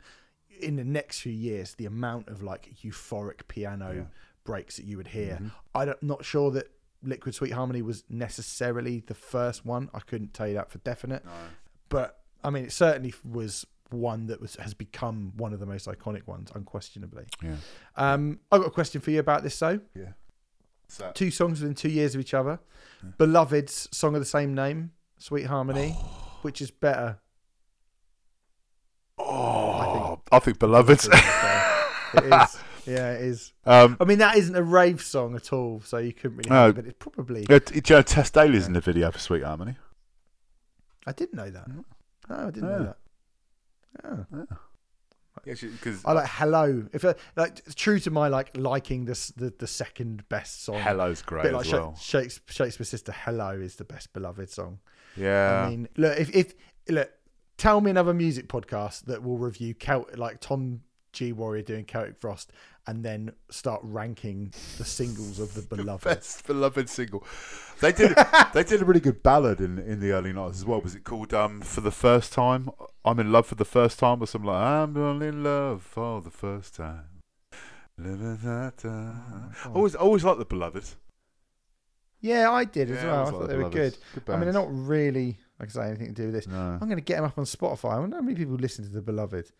in the next few years, the amount of like euphoric piano Yeah. Breaks that you would hear. Mm-hmm. I'm not sure that Liquid Sweet Harmony was necessarily the first one. I couldn't tell you that for definite, but I mean, it certainly was one that was has become one of the most iconic ones, unquestionably. Yeah. Um, I've got a question for you about this though. Yeah. Two songs within two years of each other. Beloved's song of the same name, Sweet Harmony, which is better. oh, I think, Beloved's. It is. Yeah, it is. um, I mean, that isn't a rave song at all, so you couldn't really. No. it, but it's probably. yeah, do you know Tess Daly's in the video for Sweet Harmony? I didn't know that. No, I didn't Yeah. know that. Yeah. Yeah, because I like Hello. If uh, like true to my like liking this the, the second best song. Hello's great bit like as well. Shakespeare, Shakespears Sister. Hello is the best beloved song. Yeah. I mean, look if if look, tell me another music podcast that will review Celt like Tom G Warrior doing Celtic Frost and then start ranking the singles of the beloved. best beloved single. They did they did a really good ballad in in the early nineties as well. Was it called um for the first time? I'm in love for the first time, or something like I'm only in love for the first time. Living that time. Always always like the beloved. Yeah, I did as Yeah, well. I always thought like they the were good. Good I mean, they're not really, like I say, anything to do with this. No. I'm going to get them up on Spotify. I wonder how many people listen to The Beloved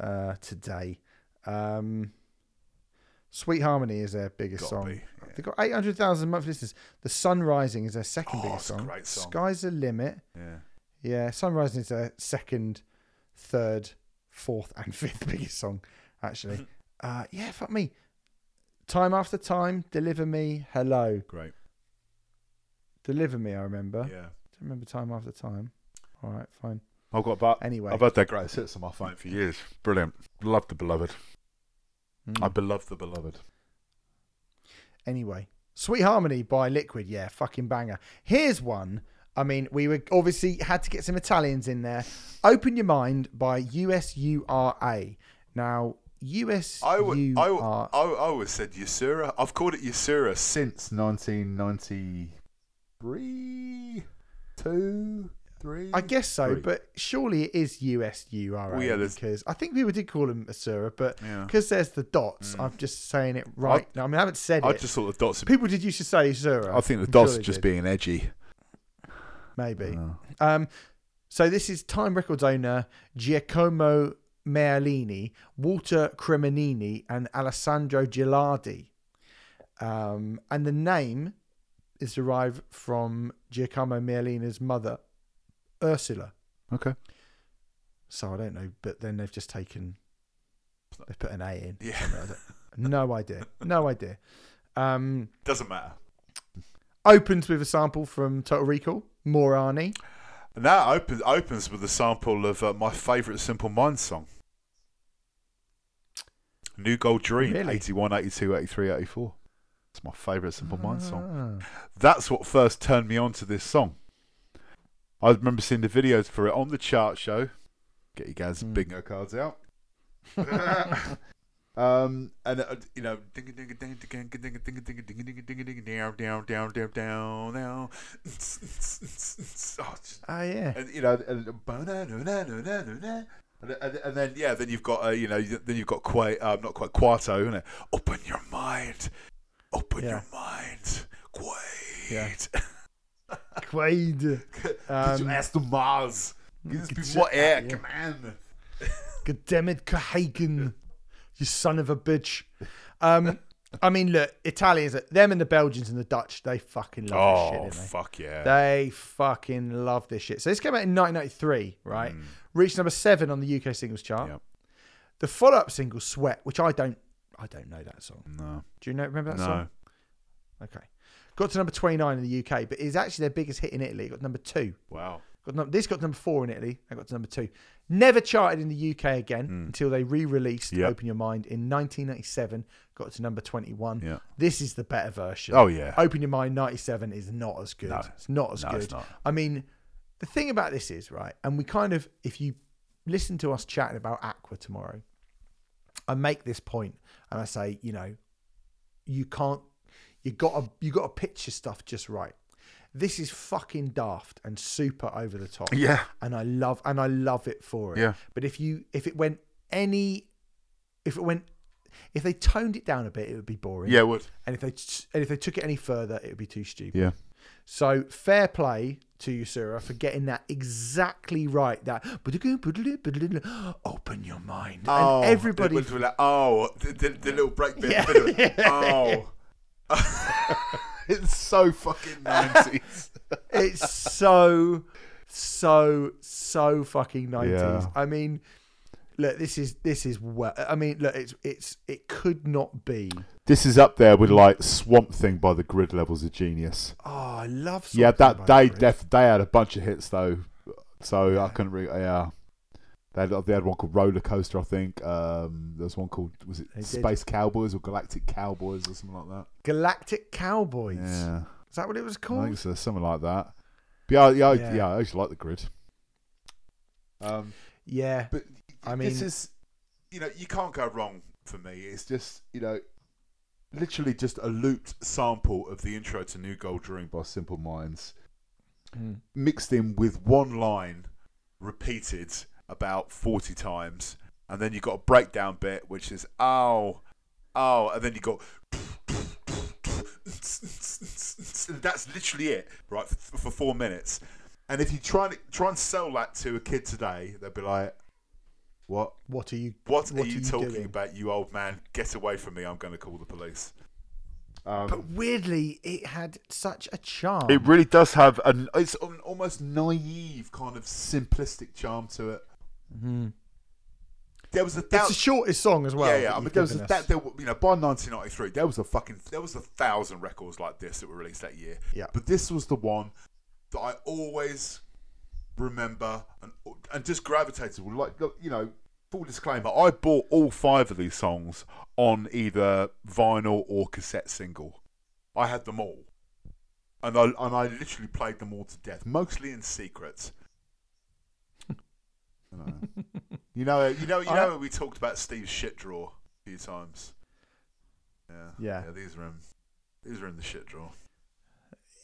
uh, today. Um, Sweet Harmony is their biggest Gotta song. be, They've got 800,000 monthly listeners. The Sun Rising is their second Oh, biggest song. great song. Sky's the Limit. Yeah. Yeah, Sun Rising is their second, third, fourth, and fifth biggest song, actually. uh, yeah, fuck me. Time After Time, Deliver Me, Hello. Great. Deliver Me, I remember. Yeah. Don't remember Time After Time. All right, fine. I've got but Anyway. I've had their greatest hits on my phone for years. Brilliant. Love the beloved. Mm. I beloved the beloved. Anyway, Sweet Harmony by Liquid, yeah, fucking banger. Here's one. I mean, we were obviously had to get some Italians in there. Open Your Mind by USURA. Now, USURA. I would, I, would, I, I always said Yasura. I've called it Yasura since 1993, two, three. I guess so, three. but surely it is USURA Well, yeah, there's- because I think people did call him Asura, but Yeah. because there's the dots, I'm just saying it right. now. I mean, I haven't said it. I it. just thought the dots. People did used to say Asura. I think the I'm dots sure they just did. being edgy. maybe. Um, so this is Time Records owner Giacomo Maiolini, Walter Cremonini, and Alessandro Gilardi. Um, and the name is derived from Giacomo Maiolini's mother, Ursula. okay. So I don't know, but then they've just taken, they put an A in. Yeah. somewhere. I don't- No idea. No idea. Um, Doesn't matter. opens with a sample from Total Recall, Morani. And that opens opens with a sample of uh, my favourite Simple Minds song. New Gold Dream, Really? 81, 82, 83, 84. It's my favourite Simple Minds song. Ah. That's what first turned me on to this song. I remember seeing the videos for it on the chart show. Get your guys' Hmm. bingo cards out. um, and uh, you know, ding ding ding ding ding ding ding ding ding ding ding ding ding down down down down down down. Oh, Ah, yeah. and you know, and, and, and, and then yeah, then you've got uh, you know, then you've got quite um, not quite Quarto, isn't it? Open your mind, open Yeah. your mind, Quaid. Yeah. Quaid. Get Um, your ass to Mars. Give these people air, yeah. come on. God damn it, Cohaagen. You son of a bitch. Um, I mean, look, Italians, them and the Belgians and the Dutch, they fucking love Oh this shit, they? fuck yeah! They fucking love this shit. So this came out in 1993, right? Mm. Reached number seven on the UK singles chart. Yep. The follow-up single, "Sweat," which I don't, I don't know that song. no, Do you know? Remember that no. song? Okay. Got to number 29 in the UK, but it's actually their biggest hit in Italy. It got number two. Wow. Got this got number four in Italy. I got to number two. Never charted in the UK again hmm. until they re-released. Yep. "Open Your Mind" in 1997. Got to number 21. Yeah. This is the better version. Oh yeah. "Open Your Mind" 97 is not as good. No. It's not as No, good. it's not. I mean, the thing about this is right, and we kind of, if you listen to us chatting about Aqua tomorrow, I make this point and I say, you know, you can't, you got to, you got to pitch your stuff just right. This is fucking daft and super over the top. Yeah. and I love and I love it for it. Yeah. But if you if it went any if it went, if they toned it down a bit, it would be boring. Yeah, it would. And if they and if they took it any further, it would be too stupid. Yeah. So fair play to Usura for getting that exactly right. That open your mind. Oh, and everybody was like, oh, the, the, the little break bit. Yeah. bit oh, it's so fucking nineties. it's so so so fucking 90s Yeah. i mean look this is this is well i mean look it's it's it could not be this is up there with like Swamp Thing by the Grid levels of genius. oh i love yeah, Something that they def, they had a bunch of hits though, so I couldn't really. Yeah, they had, they had one called Roller Coaster, I think. Um, there was one called was it They did. Space Cowboys or Galactic Cowboys or something like that. galactic cowboys Yeah, is that what it was I called think so, something like that. But yeah, yeah, Yeah. yeah, I to like the Grid. Um, yeah but I mean, this is you know you can't go wrong for me. It's just you know. Literally just a looped sample of the intro to New Gold Dream by Simple Minds. Mm. mixed in with one line repeated about 40 times. And then you've got a breakdown bit which is oh oh and then you got that's literally it right for, for four minutes. And if you try and try and sell that to a kid today they'll be like what? What are you what, What are you you talking doing? about you old man? Get away from me i'm going to call the police. Um, but weirdly it had such a charm. It really does have an it's an almost naive kind of simplistic charm to it. Mhm. There was a it's the shortest song as well yeah, yeah. that I mean, you've there was a given that there, you know by 1993 there was a fucking there was a thousand records like this that were released that year. Yeah. But this was the one that I always remember and and just gravitated. with. Like you know, full disclaimer, I bought all five of these songs on either vinyl or cassette single. I had them all, and I and I literally played them all to death, mostly in secret. You know, you know, you I- know. We talked about Steve's shit drawer a few times. Yeah, Yeah. yeah. These are in, these are in the shit drawer.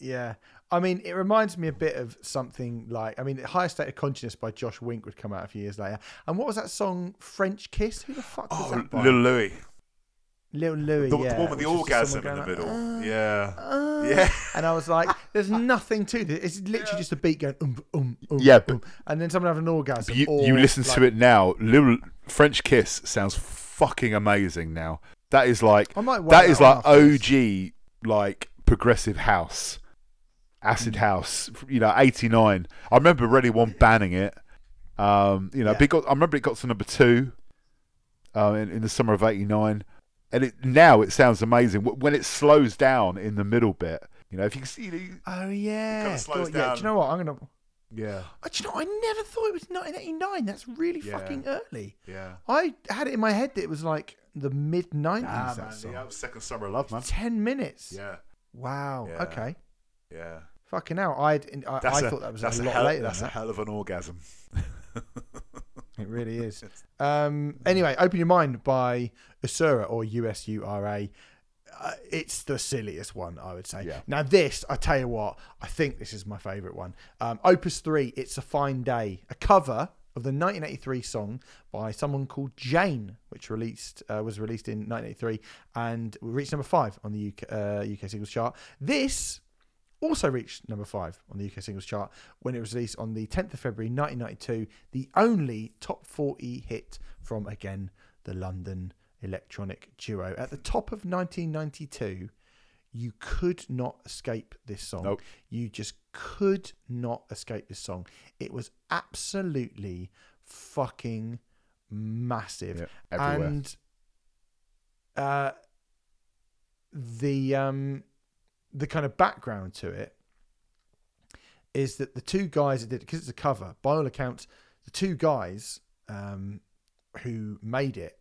Yeah. I mean, it reminds me a bit of something like, I mean, Higher State of Consciousness by Josh Wink would come out a few years later. And what was that song, French Kiss? Who the fuck was Oh, that by? Little Louis, Little Louis, the, yeah. the one with the which is just orgasm in the middle. like, yeah, uh, yeah. And I was like, there's nothing to this. It's literally Yeah. just a beat going, um, um, um, Yeah, but- um, and then someone having an orgasm. You, or, you listen like- to it now. Little French Kiss sounds fucking amazing now. That is like I might that is like after this. OG like progressive house, Mm. acid house. You know, eighty nine. I remember Radio One banning it. Um, you know, Yeah. it got, I remember it got to number two. Um, in, in the summer of '89, and it now it sounds amazing when it slows down in the middle bit. You know, if you can see, you- Oh, yeah. slows God, yeah. Do you know what? I'm going to. yeah, Do you know, I never thought it was 1989. That's really Yeah. fucking early. yeah. I had it in my head that it was like the mid 90s. Nah, that man, yeah, second summer of love, man. 10 minutes. Yeah, Wow. Yeah. Okay. yeah. Fucking hell. I'd, I, thought that was that's a lot hell, later That's a that. hell of an orgasm. It really is. Um, anyway, Open Your Mind by Usura or USURA. Uh, it's the silliest one, I would say. Yeah. Now, this, I tell you what, I think this is my favourite one. Um, Opus 3, It's a Fine Day, a cover of the 1983 song by someone called Jane, which released uh, was released in 1983 and reached number five on the UK, uh, UK singles chart. This also reached number five on the UK singles chart when it was released on the 10th of February 1992, the only top 40 hit from, again, the London electronic duo. At the top of 1992, you could not escape this song. Nope. You just could not escape this song. It was absolutely fucking massive. Yeah, everywhere. And uh, the um, the kind of background to it is that the two guys that did it, because it's a cover, by all accounts, the two guys um, who made it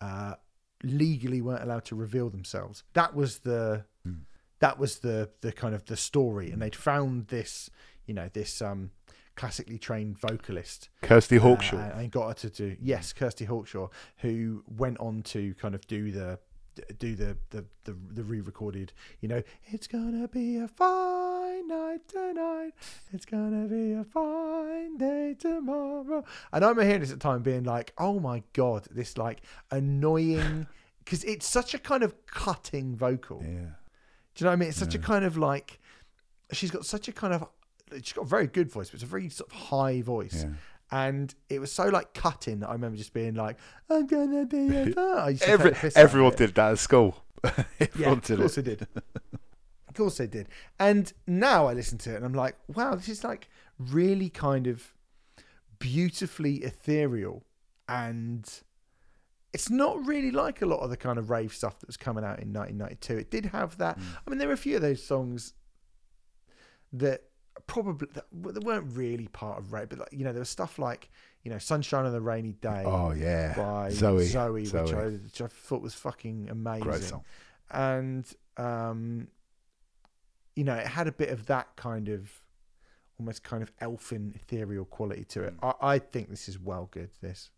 uh, legally weren't allowed to reveal themselves. That was the Hmm. that was the the kind of the story, and they'd found this, you know, this um, classically trained vocalist Kirsty uh, Hawkshaw. and- and got her to do yes, Kirsty Hawkshaw, who went on to kind of do the do the the the, the re-recorded, you know, it's gonna be a fine night tonight. It's gonna be a fine day tomorrow. And I remember hearing this at the time, being like, "Oh my god, this like annoying." Because it's such a kind of cutting vocal. Yeah. Do you know what I mean? It's such a kind of like she's got such a kind of she's got a very good voice, but it's a very sort of high voice. Yeah. And it was so like cutting that I remember just being like, "I'm gonna be a fire." I Every, take the piss out of everyone did that at school. Yeah, of course it. they did. of course they did. And now I listen to it and I'm like, wow, this is like really kind of beautifully ethereal and it's not really like a lot of the kind of rave stuff that was coming out in 1992. It did have that. Mm. I mean, there were a few of those songs that probably that weren't really part of rave, but like, you know, there was stuff like you know, "Sunshine on the Rainy Day" Oh yeah, by Zoe. Zoe, which, Zoe. I, which I thought was fucking amazing Great song. and um, you know, it had a bit of that kind of almost kind of elfin ethereal quality to it. Mm. I, I think this is well good. This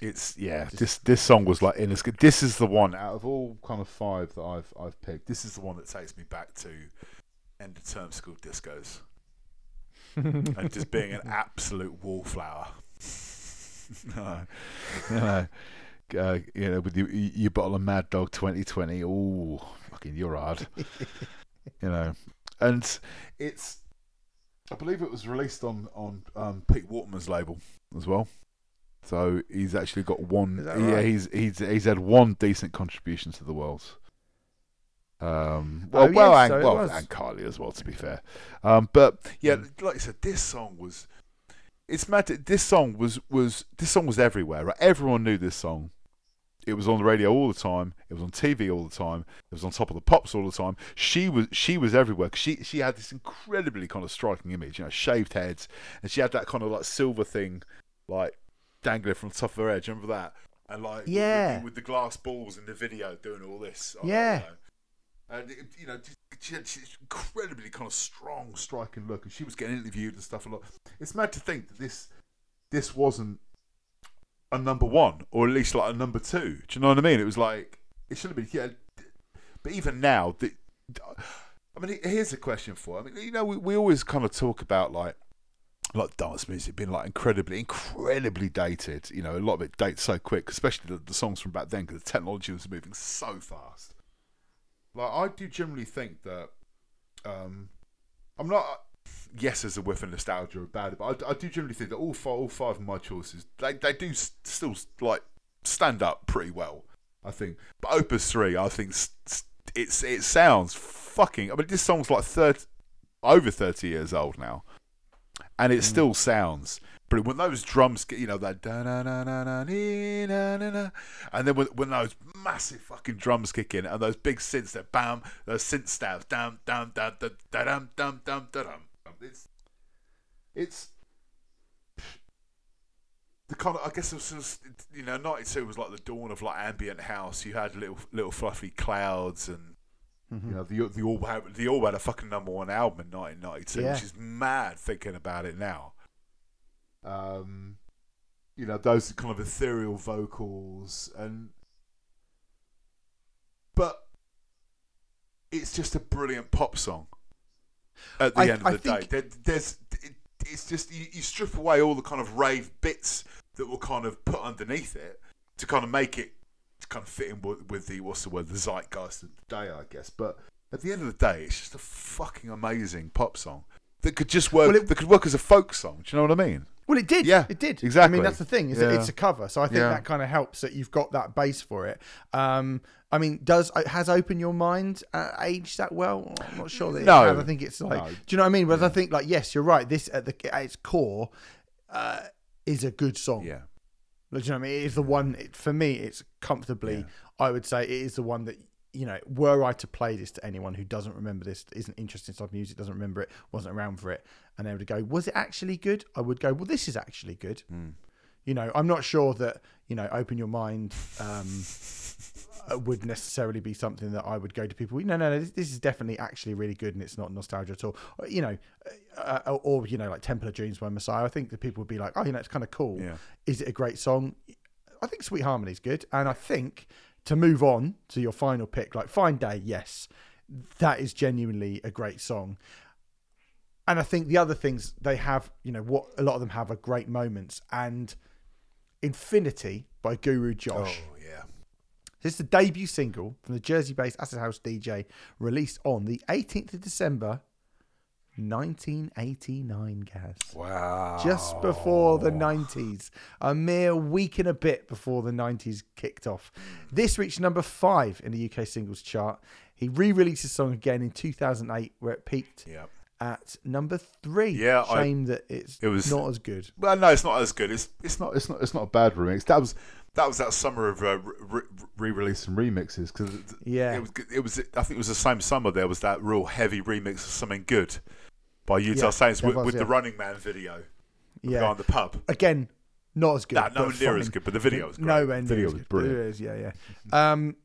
It's yeah. Just- This this song was like in good. This is the one out of all kind of five that I've I've picked. This is the one that takes me back to end of term school discos and just being an absolute wallflower. no, no. Uh, you know, with your, your bottle of Mad Dog 2020, oh, fucking, you're hard. you know, and it's, I believe it was released on on um, Pete Waterman's label as well. So he's actually got one. Yeah, right? he's he's he's had one decent contribution to the world. Um, Oh, well, well, yes, and, so well, was. and Kylie as well. To be fair, um, but yeah, like I said, this song was. It's mad. This song was was this song was everywhere. Right? Everyone knew this song. It was on the radio all the time. It was on TV all the time. It was on top of the pops all the time. She was she was everywhere. 'cause She she had this incredibly kind of striking image. You know, shaved heads, and she had that kind of like silver thing, like dangling from the top of her head. Remember that? And like with- with, Yeah. the, with the glass balls in the video doing all this. uh, Yeah. And it, you know, she had this incredibly kind of strong, striking look, and she was getting interviewed and stuff a lot. It's mad to think that this this wasn't a number one, or at least like a number two. Do you know what I mean? It was like it should have been. Yeah, but even now, the, I mean, here's a question for. I mean, you know, we, we always kind of talk about like like dance music being like incredibly, incredibly dated. You know, a lot of it dates so quick, especially the, the songs from back then, because the technology was moving so fast. Like, I do generally think that um, I'm not. Yes, there's a whiff of nostalgia about it, but I, I do generally think that all five, all five of my choices they they do still like stand up pretty well. I think, but Opus Three, I think it's it sounds fucking. I mean, this song's like thirty over thirty years old now, and it mm. still sounds. But when those drums get, you know, that da na na na na na na na, and then when, when those massive fucking drums kick in and those big synths that bam, those synth stabs, dam dam dam da da dam dam dam da dam. It's it's the kind of I guess it was just, you know ninety two was like the dawn of like ambient house. You had little little fluffy clouds and you know the the Orb had, the Orb had a fucking number one album in 1992, Yeah. which is mad thinking about it now. Um, you know those kind of ethereal vocals and but it's just a brilliant pop song at the I- end of I the day there, there's it, it's just you, you strip away all the kind of rave bits that were kind of put underneath it to kind of make it kind of fit in with, with the what's the word the zeitgeist of the day I guess but at the end of the day it's just a fucking amazing pop song that could just work Well, it- that could work as a folk song do you know what I mean Well, it did. Yeah, it did. Exactly. I mean, that's the thing. Is that Yeah. it's a cover, so I think Yeah. that kind of helps that you've got that base for it. Um, I mean, does has open your mind uh, aged that well? I'm not sure that No. I think it's like, No. do you know what I mean? But I think like, yes, you're right. This at the at its core uh, is a good song. yeah Do you know what I mean? It is the one it, for me. It's comfortably. Yeah. I would say it is the one that you know. Were I to play this to anyone who doesn't remember this, isn't interested in type of music, doesn't remember it, wasn't around for it, and they would go, "Was it actually good?" I would go, "Well, this is actually good." You know, I'm not sure that you know, open your mind. Um, Uh, would necessarily be something that I would go to people. No, no, no. This, this is definitely actually really good, and it's not nostalgia at all. Or, You know, uh, or, or you know, like Temple of Dreams by Messiah. I think that people would be like, oh, you know, it's kind of cool. Yeah. Is it a great song? I think Sweet Harmony is good, and I think to move on to your final pick, like Fine Day, yes, that is genuinely a great song. And I think the other things they have, you know, what a lot of them have are great moments. And Infinity by Guru Josh. Oh. This is the debut single from the Jersey based Acid House DJ released on the 18th of December 1989, Gaz. Wow. Just before the 90s. A mere week and a bit before the 90s kicked off. This reached number five in the UK singles chart. He re released the song again in 2008, where it peaked Yeah. at number three. Yeah, I- Shame that it's It was- not as good. Well, no, it's not as good. It's it's not it's not it's not a bad remix. That was that was that summer of uh, re- re-release and remixes because Yeah. it was it was I think it was the same summer. There was that real heavy remix of something good by Utah Yeah, Saints with, was, with the. Running Man video. Yeah. in the pub. Again, not as good. Nah, no near as good, but the video was great. Nowhere near Video as was good. brilliant. It is, yeah, yeah. Um,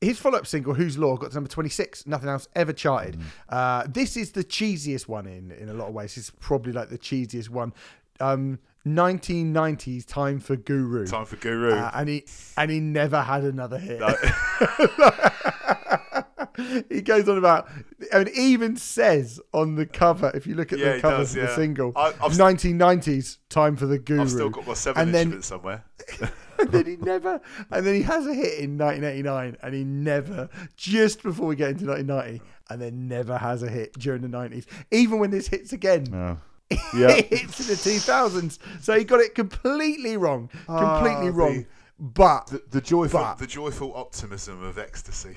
his follow-up single, "Whose Law," got to number twenty-six. Nothing else ever charted. Mm. Uh, this is the cheesiest one in in a lot of ways. It's probably like the cheesiest one. Um, 1990s time for Guru, Time for Guru. uh, and he and he never had another hit. No. he goes on about and even says on the cover if you look at Yeah, the he cover does, of the single I- I've s- 1990s time for the guru I've still got my seven and then of somewhere. and then he never and then he has a hit in 1989 and he never just before we get into 1990 and then never has a hit during the 90s even when this hits again No. It hits in the 2000s so he got it completely wrong completely Ah, wrong the- but The, the joyful But- the joyful optimism of ecstasy.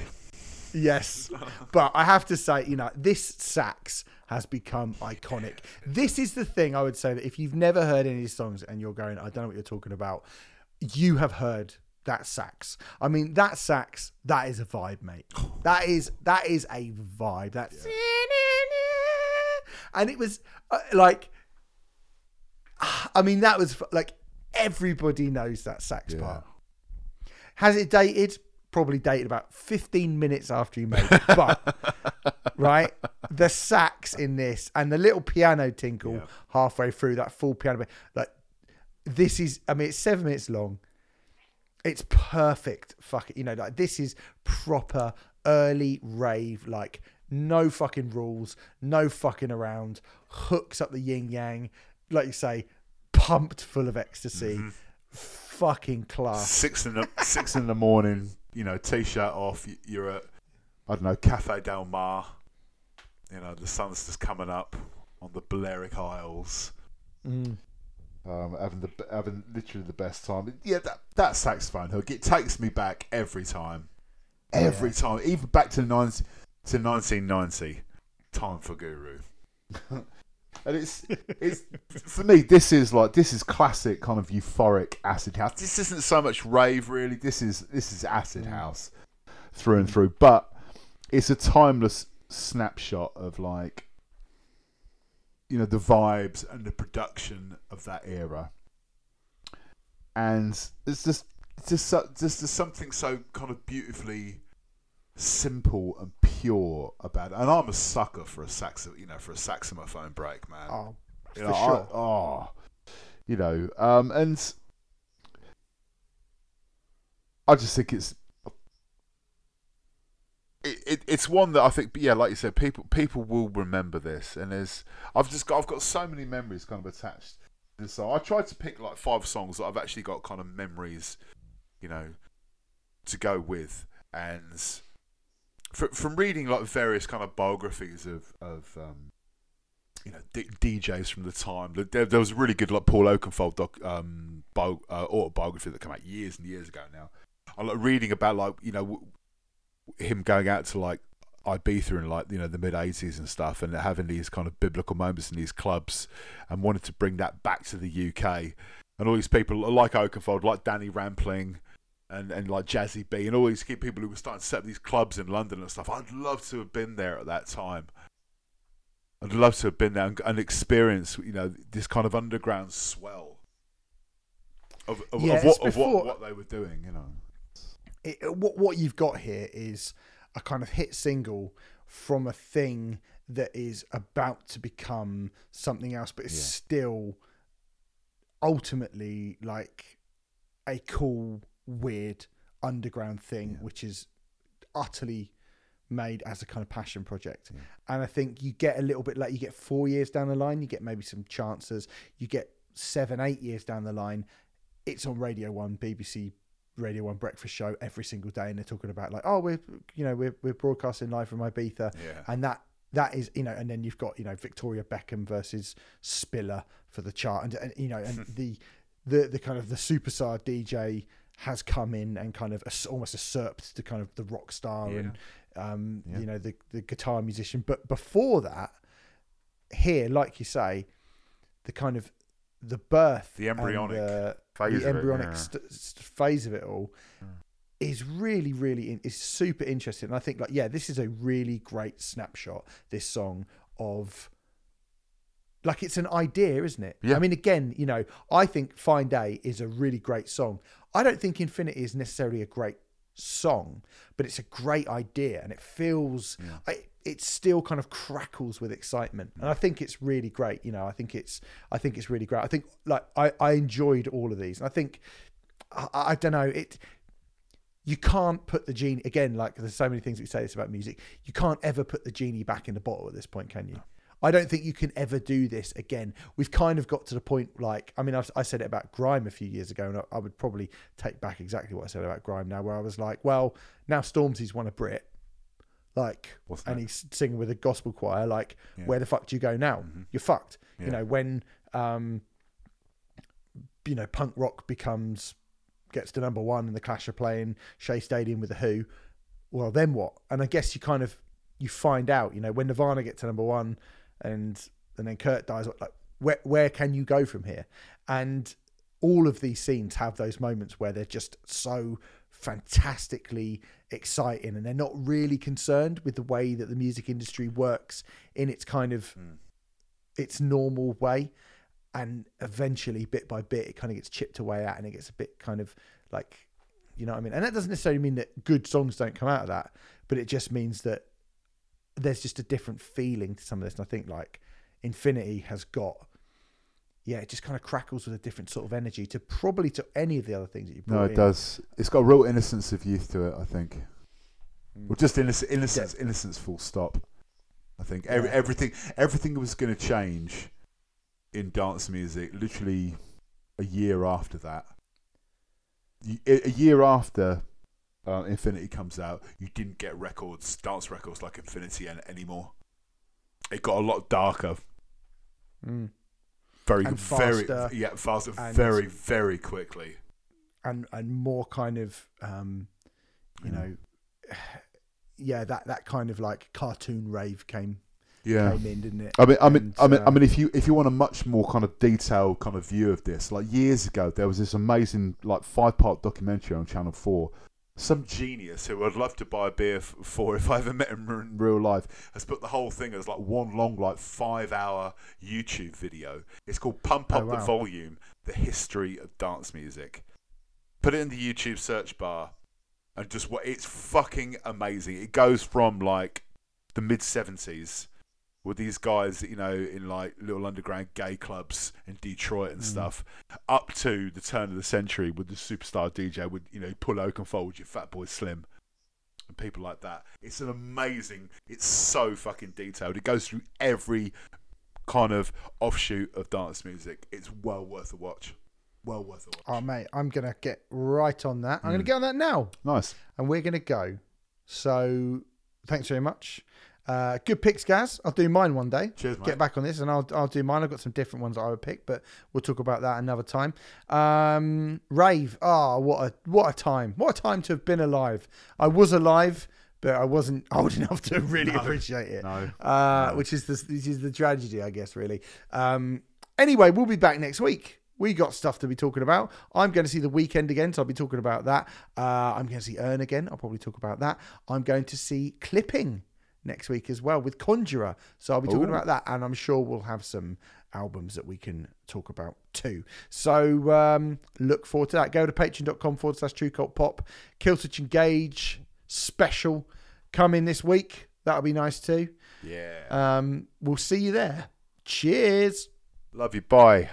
Yes, but I have to say, you know, this sax has become iconic. This is the thing I would say that if you've never heard any of these songs and you're going, I don't know what you're talking about, you have heard that sax. I mean, that sax, that is a vibe, mate. That is that is a vibe. That's and it was uh, like, I mean, that was like everybody knows that sax Yeah. part. Has it dated? Probably dated about 15 minutes after you made it. But, right? The sax in this and the little piano tinkle Yeah. halfway through that full piano bit. Like, this is, I mean, it's seven minutes long. It's perfect. Fuck it. You know, like, this is proper early rave. Like, no fucking rules, no fucking around. Hooks up the yin yang. Like you say, pumped full of ecstasy. Fucking class. Six in the six in the morning, you know, t-shirt off. You're at I don't know Cafe Del Mar. You know, the sun's just coming up on the Balearic Isles. Mm. Um, having the having literally the best time. Yeah, that that saxophone hook it takes me back every time, every time, even back to 19, to 1990. Time for Guru. and it's it's for me. This is like this is classic kind of euphoric acid house. This isn't so much rave really. This is this is acid mm. house through and through. But it's a timeless snapshot of like you know the vibes and the production of that era and it's just it's just so, just there's something so kind of beautifully simple and pure about it and I'm a sucker for a sax you know for a saxophone break man Oh, you for know, I- sure. oh you know um and I just think it's it, it, it's one that I think, yeah, like you said, people people will remember this, and there's I've just got I've got so many memories kind of attached. this song. I tried to pick like five songs that I've actually got kind of memories, you know, to go with, and fr from reading like various kind of biographies of of um, you know D- DJs from the time. There, there was a really good like Paul Oakenfold doc, um, bio, uh, autobiography that came out years and years ago now. I like reading about like you know w- him going out to like Ibiza in like you know the mid '80s and stuff, and having these kind of biblical moments in these clubs, and wanted to bring that back to the UK, and all these people like Oakenfold, like Danny Rampling, and and like Jazzie B, and all these key people who were starting to set up these clubs in London and stuff. I'd love to have been there at that time. I'd love to have been there and, and experience, you know, this kind of underground swell of, of, Yeah, of, what, it's of what, what they were doing, you know. it, uh, what what you've got here is a kind of hit single from a thing that is about to become something else, but it's Yeah. still ultimately like a cool, weird underground thing, Yeah. which is utterly made as a kind of passion project. And I think you get a little bit like you get four years down the line, you get maybe some chances. You get seven, eight years down the line, it's on Radio One, BBC Radio One breakfast show every single day, and they're talking about like, oh, we're you know we're we're broadcasting live from Ibiza, Yeah. and that that is you know, and then you've got you know Victoria Beckham versus Spiller for the chart, and, and you know, and the the the kind of the superstar DJ has come in and kind of as- almost usurped the kind of the rock star and um Yeah. you know the the guitar musician, but before that, here, like you say, the kind of the birth, The embryonic the, phase of the it, embryonic yeah. st- st- phase of it all is really, really in- is super interesting. And I think like yeah, this is a really great snapshot. This song of like it's an idea, isn't it? Yeah. I mean, again, you know, I think Fine Day is a really great song. I don't think Infinity is necessarily a great song, but it's a great idea, and it feels. Mm. I, it still kind of crackles with excitement, and I think it's really great. You know, I think it's. I think it's really great. I think like I, I enjoyed all of these, and I think. I, I don't know it you can't put the genie again like there's so many things we say this about music you can't ever put the genie back in the bottle at this point can you i don't think you can ever do this again. We've kind of got to the point like i mean I've, i said it about grime a few years ago and I, I would probably take back exactly what i said about grime now where i was like well now stormzy's won a brit like and he's singing with a gospel choir like Yeah. where the fuck do you go now? You're fucked. You know when um you know punk rock becomes gets to number one and the Clash are playing Shea Stadium with the Who, well then what? And I guess you kind of you find out, you know, when Nirvana get to number one and and then Kurt dies, like where where can you go from here? And all of these scenes have those moments where they're just so fantastically exciting and they're not really concerned with the way that the music industry works in its kind of hmm. its normal way. And eventually bit by bit it kind of gets chipped away at and it gets a bit kind of like you know what I mean? And that doesn't necessarily mean that good songs don't come out of that but it just means that there's just a different feeling to some of this and I think like Infinity has got yeah it just kind of crackles with a different sort of energy to probably to any of the other things that you No, it in. does. It's got a real innocence of youth to it. I think. Mm. Well, just innocence, innocence, innocence. Full stop. I think every, Yeah. everything, everything was going to change in dance music. Literally, a year after that, a year after uh, Infinity comes out, you didn't get records, dance records like Infinity an- anymore. It got a lot darker, Mm. very, And very, faster. yeah, faster, very, very quickly. and and more kind of um you Yeah. know yeah that that kind of like cartoon rave came Yeah. came in didn't it I mean, I mean, And, I mean, I uh, mean, if you if you want a much more kind of detailed kind of view of this, like years ago, there was this amazing like five part documentary on Channel Four. Some genius who I'd love to buy a beer f- for if I ever met him in real life has put the whole thing as like one long like five hour YouTube video. It's called "Pump oh, Up Oh, the. Volume: The History of Dance Music." Put it in the YouTube search bar, and just what it's fucking amazing. It goes from like the mid seventies with these guys, you know, in like little underground gay clubs in Detroit and stuff, up to the turn of the century with the superstar DJ with, you know, Paul Oakenfold your Fatboy Slim and people like that. It's an amazing, it's so fucking detailed. It goes through every kind of offshoot of dance music. It's well worth a watch. Well worth a watch. oh mate i'm gonna get right on that Mm. i'm gonna get on that now Nice. and we're gonna go so thanks very much uh, good picks, Gaz. I'll do mine one day. Cheers, mate. Get back on this, and I'll I'll do mine. I've got some different ones that I would pick, but we'll talk about that another time. Um, rave. Ah, what a what a time! What a time to have been alive. I was alive, but I wasn't old enough to really appreciate it. No. Uh, which is the which is the tragedy, I guess. Really. Um, anyway, we'll be back next week. We got stuff to be talking about. I'm going to see the weekend again, so I'll be talking about that. Uh, I'm going to see Urne again. I'll probably talk about that. I'm going to see Clipping next week as well with Conjurer, so I'll be talking Ooh. about that, and I'm sure we'll have some albums that we can talk about too. So um, look forward to that. Go to patreon.com forward slash True Cult Pop. Killswitch Engage special coming this week. That'll be nice too. Yeah. Um, we'll see you there. Cheers. Love you. Bye.